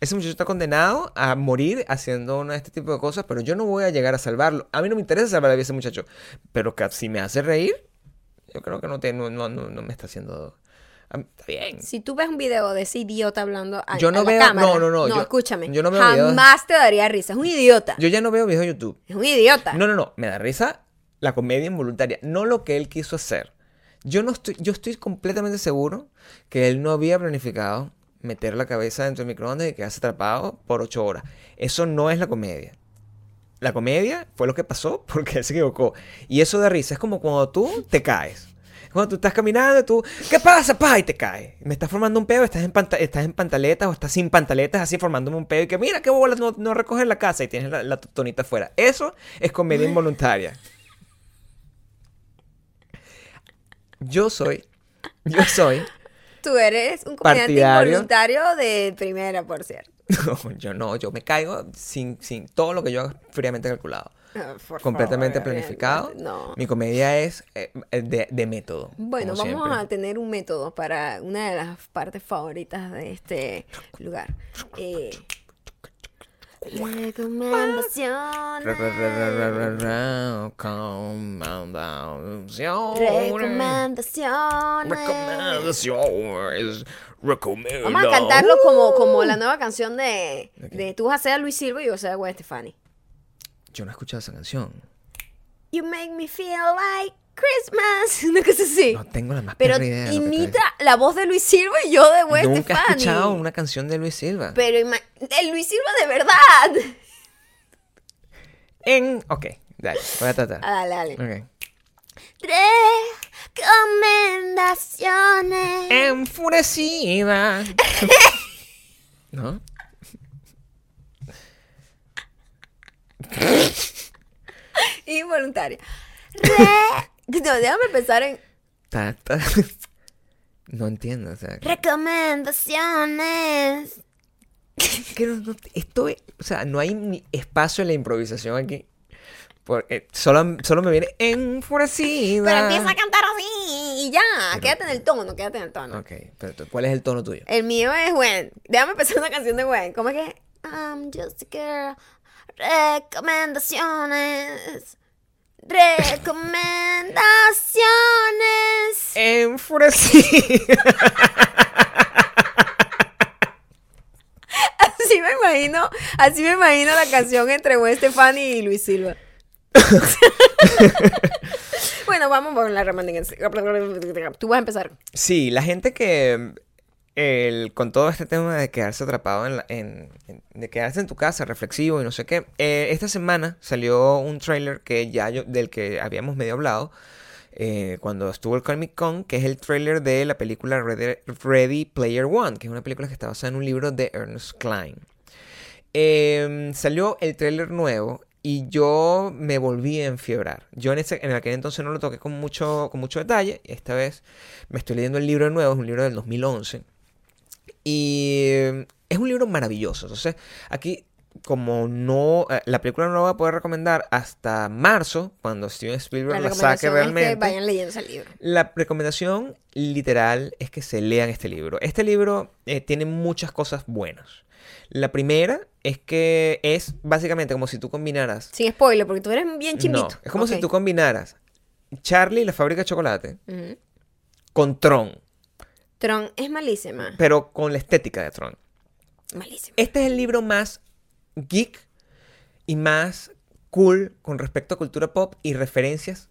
Speaker 2: Ese muchacho está condenado a morir haciendo una, este tipo de cosas, pero yo no voy a llegar a salvarlo. A mí no me interesa salvar a ese muchacho. Pero que si me hace reír, yo creo que no, te, no, no, no me está haciendo... Está bien.
Speaker 1: Si tú ves un video de ese idiota hablando a,
Speaker 2: Yo no
Speaker 1: a la
Speaker 2: veo-
Speaker 1: cámara,
Speaker 2: no, no, no, yo-
Speaker 1: escúchame.
Speaker 2: yo no veo videos.
Speaker 1: Jamás te daría risa. Es un idiota.
Speaker 2: Yo ya no veo videos de YouTube.
Speaker 1: Es un idiota.
Speaker 2: No, no, no. Me da risa la comedia involuntaria, no lo que él quiso hacer. Yo no estoy, yo estoy completamente seguro que él no había planificado meter la cabeza dentro del microondas y quedarse atrapado por ocho horas. Eso no es la comedia. La comedia fue lo que pasó porque él se equivocó. Y eso da risa. Es como cuando tú te caes. Cuando tú estás caminando, y tú, ¿qué pasa, pa? Y te caes. Me estás formando un pedo, estás en, estás en pantaletas o estás sin pantaletas, así formándome un pedo. Y que mira, qué bolas, no, no recoges la casa y tienes la, la tonita afuera. Eso es comedia involuntaria. Yo soy, yo soy,
Speaker 1: Tú eres un comediante
Speaker 2: Partidario.
Speaker 1: involuntario de primera, por cierto.
Speaker 2: no, yo no, yo me caigo sin, sin todo lo que yo hago fríamente calculado.
Speaker 1: Ah, por
Speaker 2: completamente
Speaker 1: favor,
Speaker 2: planificado.
Speaker 1: No.
Speaker 2: Mi comedia es eh, de, de método.
Speaker 1: Bueno, vamos
Speaker 2: siempre.
Speaker 1: a tener un método para una de las partes favoritas de este lugar. Eh, recomendaciones.
Speaker 2: Recomendaciones.
Speaker 1: Recomendaciones.
Speaker 2: Recomendaciones.
Speaker 1: Vamos a cantarlo como, como la nueva canción de,
Speaker 2: ¿De
Speaker 1: tú vas a ser a Luis Silva y yo voy a ser a Gwen Stefani.
Speaker 2: Yo no he escuchado esa canción.
Speaker 1: You make me feel like Christmas. Una cosa así.
Speaker 2: No tengo la más
Speaker 1: Pero
Speaker 2: perra idea de lo que tú
Speaker 1: imita la voz de Luis Silva y yo de Gwen.
Speaker 2: Nunca he
Speaker 1: Stefani.
Speaker 2: escuchado una canción de Luis Silva.
Speaker 1: Pero ima- el Luis Silva de verdad.
Speaker 2: En. Ok, dale, voy a tratar.
Speaker 1: Ah, dale, dale.
Speaker 2: Ok.
Speaker 1: Recomendaciones.
Speaker 2: Enfurecida. ¿No?
Speaker 1: Involuntaria. Re- No, déjame pensar en
Speaker 2: Ta- ta- No entiendo, o sea.
Speaker 1: recomendaciones.
Speaker 2: que no- no- estoy, o sea, no hay ni espacio en la improvisación aquí. Porque solo, solo me viene enfurecida.
Speaker 1: Pero empieza a cantar así y ya. Quédate en el tono, quédate en el tono.
Speaker 2: Ok, pero ¿cuál es el tono tuyo?
Speaker 1: El mío es Gwen. Déjame empezar una canción de Gwen. ¿Cómo es que? I'm just a girl. Recomendaciones. Recomendaciones.
Speaker 2: Enfurecida.
Speaker 1: Así me imagino, así me imagino la canción entre Gwen Stefani y Luis Silva. bueno, vamos con la recomendación. Tú vas a empezar.
Speaker 2: Sí, la gente que el, con todo este tema de quedarse atrapado en, la- en- de quedarse en tu casa reflexivo y no sé qué, eh, esta semana salió un trailer que ya del que habíamos medio hablado eh, cuando estuvo el Comic Con, que es el trailer de la película Ready, Player One, que es una película que está basada en un libro de Ernest Klein. Em, salió el trailer nuevo y yo me volví a enfiebrar. Yo en, ese, en aquel entonces no lo toqué con mucho, con mucho detalle. Esta vez me estoy leyendo el libro nuevo, es un libro del 2011. Y es un libro maravilloso. Entonces, aquí, como no. eh, la película no la voy a poder recomendar hasta marzo, cuando Steven Spielberg la, saque
Speaker 1: recomendación es
Speaker 2: realmente.
Speaker 1: que vayan leyendo ese libro.
Speaker 2: La recomendación literal es que se lean este libro. Este libro eh, tiene muchas cosas buenas. La primera es que es básicamente como si tú combinaras.
Speaker 1: Sin spoiler, porque tú eres bien chimbito.
Speaker 2: No, es como si tú combinaras Charlie y la fábrica de chocolate con Tron,
Speaker 1: Tron es malísima.
Speaker 2: pero con la estética de Tron.
Speaker 1: Malísima.
Speaker 2: Este es el libro más geek y más cool con respecto a cultura pop y referencias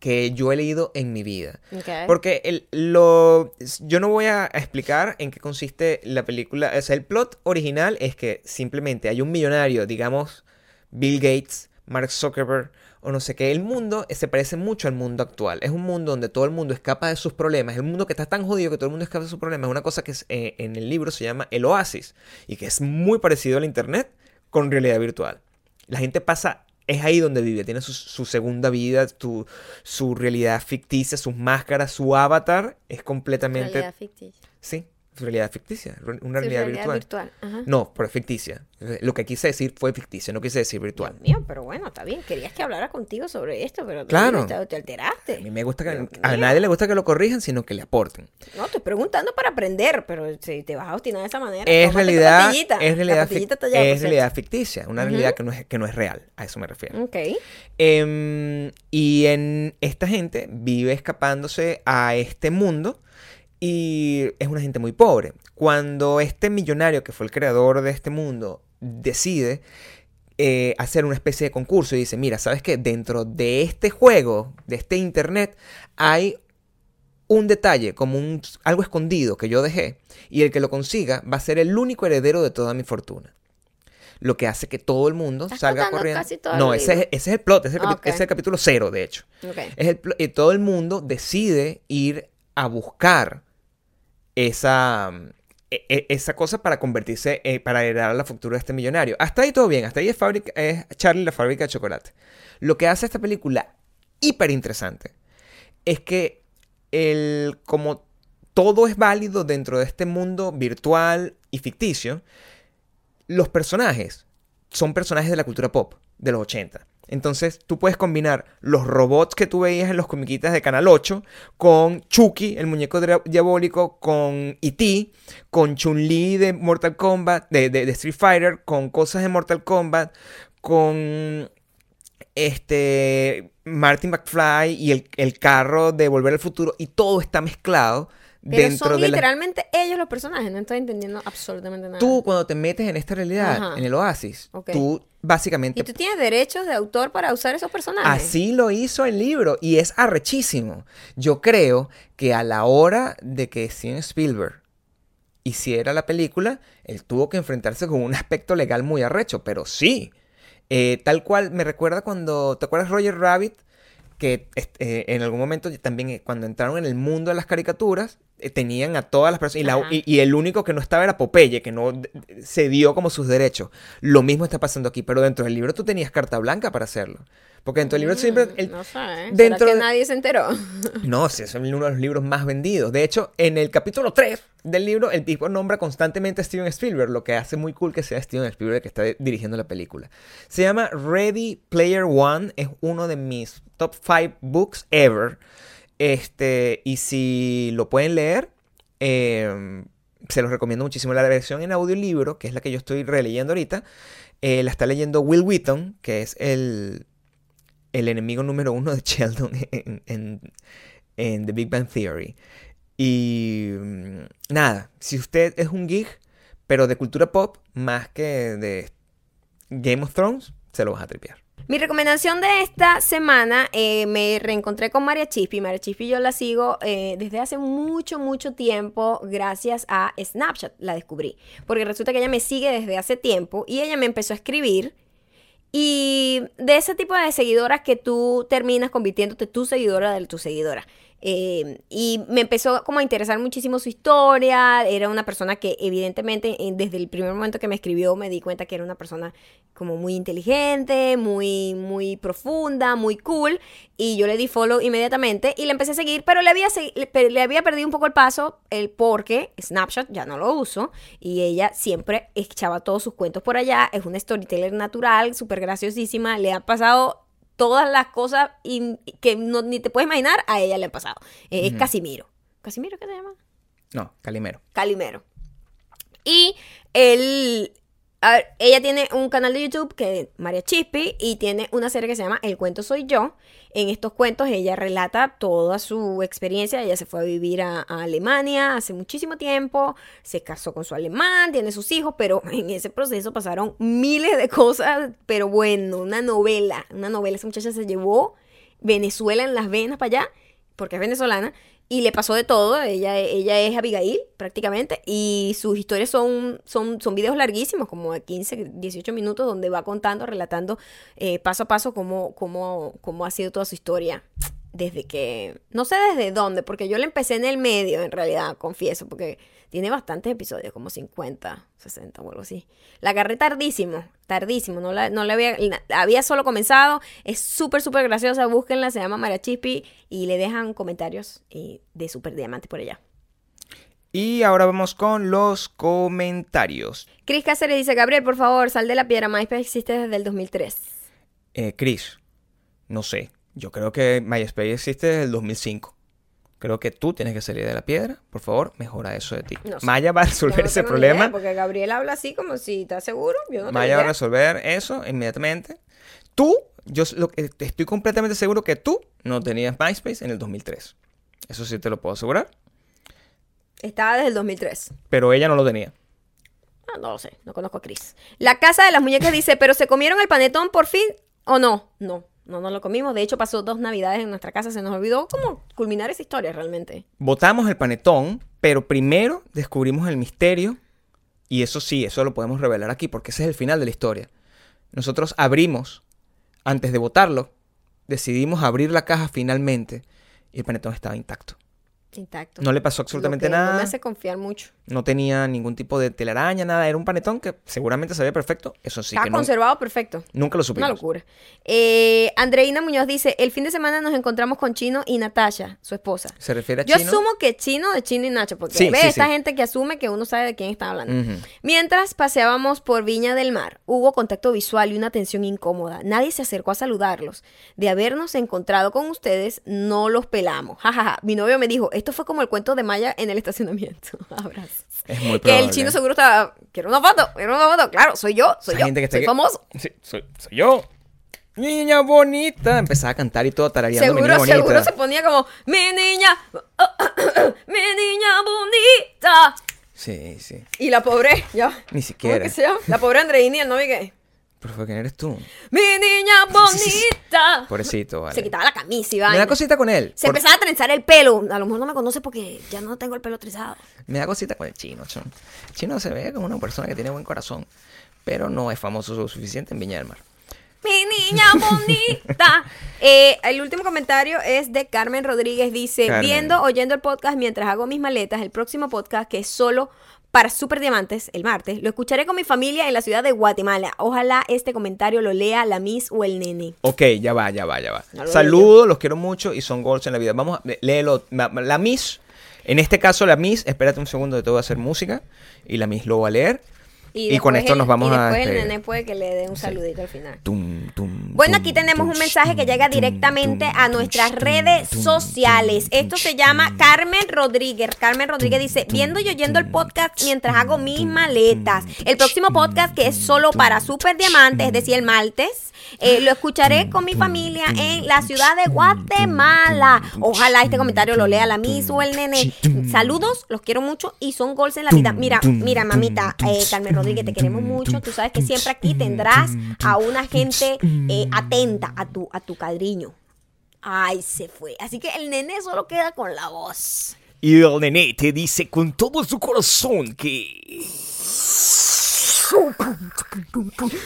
Speaker 2: que yo he leído en mi vida. Porque el, lo, yo no voy a explicar en qué consiste la película. O sea, el plot original es que simplemente hay un millonario, digamos, Bill Gates, Mark Zuckerberg o no sé qué. El mundo se parece mucho al mundo actual. Es un mundo donde todo el mundo escapa de sus problemas. Es un mundo que está tan jodido que todo el mundo escapa de sus problemas. Es una cosa que es, eh, en el libro se llama el oasis y que es muy parecido al Internet con realidad virtual. La gente pasa, es ahí donde vive, tiene su, su segunda vida, tu- su realidad ficticia, sus máscaras, su avatar es completamente...
Speaker 1: Realidad ficticia.
Speaker 2: Sí, realidad ficticia, una
Speaker 1: Sí,
Speaker 2: realidad, virtual. No, pero es ficticia. Lo que quise decir fue ficticia, no quise decir virtual.
Speaker 1: Dios mío, pero bueno, está bien. Querías que hablara contigo sobre esto, pero
Speaker 2: Claro.
Speaker 1: te, te alteraste.
Speaker 2: A mí me gusta que
Speaker 1: Dios
Speaker 2: a
Speaker 1: mío.
Speaker 2: nadie le gusta que lo corrijan, sino que le aporten.
Speaker 1: No, estoy preguntando para aprender, pero si te vas a obstinar de esa manera.
Speaker 2: Es realidad, es realidad,
Speaker 1: está allá,
Speaker 2: es
Speaker 1: cierto.
Speaker 2: realidad ficticia, una realidad que no, es, que no es real, a eso me refiero.
Speaker 1: Ok.
Speaker 2: Em, y en esta gente vive escapándose a este mundo y es una gente muy pobre. Cuando este millonario que fue el creador de este mundo decide eh, hacer una especie de concurso y dice, mira, ¿sabes qué? Dentro de este juego, de este internet, hay un detalle, como un, algo escondido que yo dejé, y el que lo consiga va a ser el único heredero de toda mi fortuna. Lo que hace que todo el mundo
Speaker 1: Estás
Speaker 2: salga corriendo.
Speaker 1: casi todo el
Speaker 2: no, ese es, ese es el plot, ese es el, ese es el capítulo cero, de hecho.
Speaker 1: Ok.
Speaker 2: Es el, todo el mundo decide ir a buscar esa, e- e- esa cosa para convertirse, eh, para heredar la fortuna de este millonario. Hasta ahí todo bien, hasta ahí es, fábrica, es Charlie la fábrica de chocolate. Lo que hace esta película hiper interesante es que el, como todo es válido dentro de este mundo virtual y ficticio, los personajes son personajes de la cultura pop de los 80. Entonces tú puedes combinar los robots que tú veías en los comiquitas de Canal 8 con Chucky, el muñeco diabólico, con E.T., con Chun-Li de Mortal Kombat, de, de- de Street Fighter, con cosas de Mortal Kombat, con este Martin McFly y el, el carro de Volver al Futuro y todo está mezclado
Speaker 1: Pero
Speaker 2: dentro
Speaker 1: son
Speaker 2: de la...
Speaker 1: literalmente ellos los personajes, no estoy entendiendo absolutamente nada.
Speaker 2: Tú cuando te metes en esta realidad,
Speaker 1: Ajá.
Speaker 2: en el oasis, tú básicamente
Speaker 1: ¿Y tú tienes derechos de autor para usar esos personajes?
Speaker 2: Así lo hizo el libro y es arrechísimo. Yo creo que a la hora de que Steven Spielberg hiciera la película, él tuvo que enfrentarse con un aspecto legal muy arrecho, pero sí. Eh, tal cual me recuerda cuando, ¿te acuerdas Roger Rabbit? Que eh, en algún momento también eh, cuando entraron en el mundo de las caricaturas, tenían a todas las personas y, la- y- y el único que no estaba era Popeye, que no dio como sus derechos. Lo mismo está pasando aquí, pero dentro del libro tú tenías carta blanca para hacerlo. Porque dentro del libro siempre... el-
Speaker 1: Mm, no sé. ¿Será
Speaker 2: dentro
Speaker 1: que nadie se enteró?
Speaker 2: no, sí, es uno de los libros más vendidos. De hecho, en el capítulo 3 del libro, el tipo nombra constantemente a Steven Spielberg, lo que hace muy cool que sea Steven Spielberg que está dirigiendo la película. Se llama Ready Player One, es uno de mis top 5 books ever. Este, y si lo pueden leer, eh, se los recomiendo muchísimo. La versión en audiolibro, que es la que yo estoy releyendo ahorita, eh, la está leyendo Will Wheaton, que es el, el enemigo número uno de Sheldon en, en- en The Big Bang Theory. Y mm, nada, si usted es un geek, pero de cultura pop, más que de Game of Thrones, se lo vas a tripear.
Speaker 1: Mi recomendación de esta semana, eh, me reencontré con María Chispi. María Chispi yo la sigo eh, desde hace mucho, mucho tiempo gracias a Snapchat, la descubrí. Porque resulta que ella me sigue desde hace tiempo y ella me empezó a escribir. Y de ese tipo de seguidoras que tú terminas convirtiéndote tu seguidora de tu seguidora. Eh, y me empezó como a interesar muchísimo su historia. Era una persona que evidentemente eh, desde el primer momento que me escribió me di cuenta que era una persona como muy inteligente, muy, muy profunda, muy cool. Y yo le di follow inmediatamente y le empecé a seguir, pero le había, le, le había perdido un poco el paso el porque Snapchat ya no lo uso y ella siempre echaba todos sus cuentos por allá. Es una storyteller natural, súper graciosísima. Le ha pasado todas las cosas in- que no, ni te puedes imaginar, a ella le han pasado. Eh, Es Casimiro. ¿Casimiro qué se llama?
Speaker 2: No, Calimero.
Speaker 1: Calimero. Y él, a ver, ella tiene un canal de YouTube que es María Chispi y tiene una serie que se llama El cuento soy yo. En estos cuentos ella relata toda su experiencia. Ella se fue a vivir a, a Alemania hace muchísimo tiempo, se casó con su alemán, tiene sus hijos, pero en ese proceso pasaron miles de cosas. Pero bueno, una novela, una novela. Esa muchacha se llevó Venezuela en las venas para allá, porque es venezolana, y le pasó de todo. Ella, ella es Abigail, prácticamente, y sus historias son, son, son videos larguísimos, como de 15, 18 minutos, donde va contando, relatando eh, paso a paso cómo, cómo, cómo ha sido toda su historia. Desde que. No sé desde dónde, porque yo la empecé en el medio, en realidad, confieso, porque tiene bastantes episodios, como 50, 60 o algo así. La agarré tardísimo, tardísimo. No la, no la había, había solo comenzado. Es súper, súper graciosa. Búsquenla, se llama María Chispi y le dejan comentarios eh, de Super Diamante por allá.
Speaker 2: Y ahora vamos con los comentarios.
Speaker 1: Chris Cáceres dice, Gabriel, por favor, sal de la piedra. MySpace existe desde el 2003.
Speaker 2: Eh, Chris, no sé. Yo creo que MySpace existe desde el 2005. Creo que tú tienes que salir de la piedra. Por favor, mejora eso de ti.
Speaker 1: No sé.
Speaker 2: Maya va a resolver
Speaker 1: no
Speaker 2: ese problema.
Speaker 1: idea, porque Gabriel habla así como si está seguro. Yo no tengo
Speaker 2: Maya va a resolver eso inmediatamente. Tú, yo lo que- estoy completamente seguro que tú no tenías MySpace en el 2003. Eso sí te lo puedo asegurar.
Speaker 1: Estaba desde el 2003.
Speaker 2: Pero ella no lo tenía.
Speaker 1: Ah, no lo sé, no conozco a Chris. La casa de las muñecas dice, ¿pero se comieron el panetón por fin o no? No, no, no lo comimos. De hecho, pasó dos navidades en nuestra casa. Se nos olvidó cómo culminar esa historia realmente.
Speaker 2: Botamos el panetón, pero primero descubrimos el misterio. Y eso sí, eso lo podemos revelar aquí, porque ese es el final de la historia. Nosotros abrimos, antes de botarlo, decidimos abrir la caja finalmente. Y el panetón estaba intacto.
Speaker 1: Intacto.
Speaker 2: No le pasó absolutamente nada.
Speaker 1: No me hace confiar mucho.
Speaker 2: No tenía ningún tipo de telaraña, nada. Era un panetón que seguramente sabía perfecto. Eso sí,
Speaker 1: Está
Speaker 2: que
Speaker 1: conservado perfecto.
Speaker 2: nunca lo
Speaker 1: Una
Speaker 2: supimos.
Speaker 1: locura. Eh, Andreina Muñoz dice, el fin de semana nos encontramos con Chino y Natasha, su esposa.
Speaker 2: Se refiere a
Speaker 1: Yo
Speaker 2: chino.
Speaker 1: asumo que Chino de Chino y Nacho, porque
Speaker 2: Sí,
Speaker 1: ve
Speaker 2: sí,
Speaker 1: esta
Speaker 2: sí.
Speaker 1: gente que asume que uno sabe de quién está hablando. Mientras paseábamos por Viña del Mar, hubo contacto visual y una tensión incómoda. Nadie se acercó a saludarlos. De habernos encontrado con ustedes, no los pelamos. Jajaja. Mi novio me dijo, esto fue como el cuento de Maya en el estacionamiento. Abrazos.
Speaker 2: Es muy
Speaker 1: Que
Speaker 2: probable.
Speaker 1: el chino seguro estaba, quiero una foto, quiero una foto. Claro, soy yo, soy
Speaker 2: Esa
Speaker 1: yo,
Speaker 2: gente que
Speaker 1: soy famoso.
Speaker 2: Sí, soy, soy yo. Niña bonita. Empezaba a cantar y todo tarareando. mi
Speaker 1: Seguro,
Speaker 2: niña bonita.
Speaker 1: seguro se ponía como, mi niña, mi niña bonita.
Speaker 2: Sí, sí.
Speaker 1: Y la pobre, ya.
Speaker 2: Ni
Speaker 1: ¿Cómo
Speaker 2: siquiera.
Speaker 1: que se llama? La pobre Andreini, el novio que.
Speaker 2: Pero quién eres tú.
Speaker 1: Mi niña bonita.
Speaker 2: Pobrecito, vale.
Speaker 1: Se quitaba la camisa y
Speaker 2: Me da cosita con él.
Speaker 1: Se
Speaker 2: por-
Speaker 1: empezaba a trenzar el pelo. A lo mejor no me conoce porque ya no tengo el pelo trenzado.
Speaker 2: Me da cosita con el chino. chon. El chino se ve como una persona que tiene buen corazón. Pero no es famoso lo suficiente en Viña del Mar.
Speaker 1: Mi niña bonita. Eh, el último comentario es de Carmen Rodríguez. Dice,
Speaker 2: Carmen.
Speaker 1: viendo, oyendo el podcast mientras hago mis maletas, el próximo podcast que es solo para Super Diamantes, el martes, lo escucharé con mi familia en la ciudad de Guatemala. Ojalá este comentario lo lea la Miss o el nene.
Speaker 2: Ok, ya va, ya va, ya va.
Speaker 1: No lo
Speaker 2: Saludos, los quiero mucho y son goals en la vida. Vamos, a- léelo. La Miss, en este caso la Miss, espérate un segundo, te voy a hacer música y la Miss lo va a leer. Y, con
Speaker 1: después
Speaker 2: esto
Speaker 1: el-
Speaker 2: nos vamos
Speaker 1: y
Speaker 2: a
Speaker 1: después el nene puede que le dé un saludito al final.
Speaker 2: Tum, tum,
Speaker 1: Bueno, aquí tenemos un mensaje que llega directamente a nuestras redes sociales. Esto se llama Carmen Rodríguez. Carmen Rodríguez dice, viendo y oyendo el podcast mientras hago mis maletas. El próximo podcast que es solo para super diamantes, es decir, el martes, eh, lo escucharé con mi familia en la ciudad de Guatemala. Ojalá este comentario lo lea la Miss o el nene. Saludos, los quiero mucho y son goals en la vida. Mira, mira, mamita, eh, Carmen Rodríguez, te queremos mucho. Tú sabes que siempre aquí tendrás a una gente eh, atenta a tu, a tu cariño. Ay, se fue. Así que el nene solo queda con la voz.
Speaker 2: Y el nene te dice con todo su corazón que...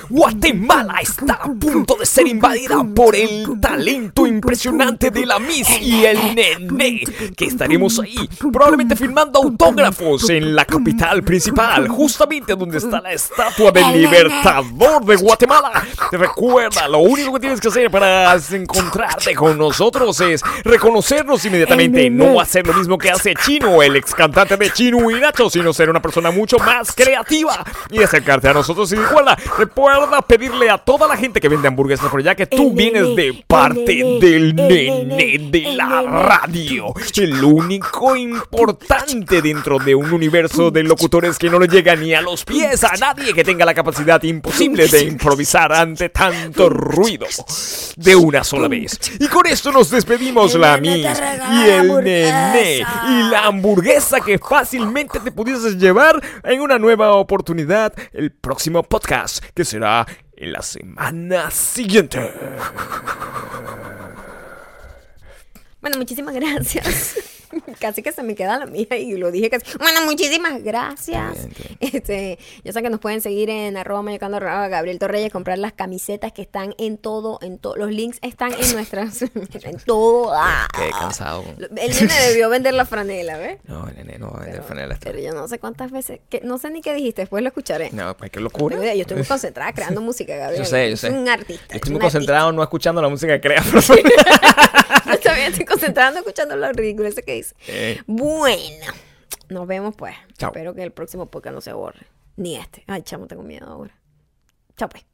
Speaker 2: Guatemala está a punto de ser invadida por el talento impresionante de la Miss y el nene, que estaremos ahí probablemente firmando autógrafos en la capital principal, justamente donde está la estatua del libertador de Guatemala. Te recuerda, lo único que tienes que hacer para encontrarte con nosotros es reconocernos inmediatamente, no hacer lo mismo que hace Chino, el ex cantante de Chino y Nacho, sino ser una persona mucho más creativa y acercarte a nosotros. Y recuerda, recuerda pedirle a toda la gente que vende hamburguesas por allá que tú vienes de parte del
Speaker 1: el
Speaker 2: nene de la radio. El único importante dentro de un universo de locutores que no le llega ni a los pies a nadie que tenga la capacidad imposible de improvisar ante tanto ruido de una sola vez. Y con esto nos despedimos, la Miss y el nene y la hamburguesa que fácilmente te pudieses llevar en una nueva oportunidad el próximo podcast que será en la semana siguiente.
Speaker 1: Bueno, muchísimas gracias. casi que se me queda la mía y lo dije casi. Bueno, muchísimas gracias.
Speaker 2: Bien, bien.
Speaker 1: Este, ya saben que nos pueden seguir en arroba mayocando arroba Gabriel Torreyes, comprar las camisetas que están en todo, en todo. Los links están en nuestras, en todo. Ah.
Speaker 2: Qué cansado.
Speaker 1: El nene debió vender la franela, ¿ves?
Speaker 2: No, nene, no va a vender
Speaker 1: Pero,
Speaker 2: franela.
Speaker 1: pero yo no sé cuántas veces, que, no sé ni qué dijiste, después lo escucharé.
Speaker 2: No, pues qué locura.
Speaker 1: yo estoy muy concentrada creando música, Gabriel.
Speaker 2: Yo sé, yo sé.
Speaker 1: un artista.
Speaker 2: Yo estoy muy concentrado no escuchando la música que crea.
Speaker 1: Yo también estoy concentrada escuchando los ridículos ese que
Speaker 2: Eh.
Speaker 1: Bueno, Nos vemos pues.
Speaker 2: Chao.
Speaker 1: Espero que el próximo podcast no se borre. Ni este. Ay, chamo, tengo miedo ahora. Chao pues.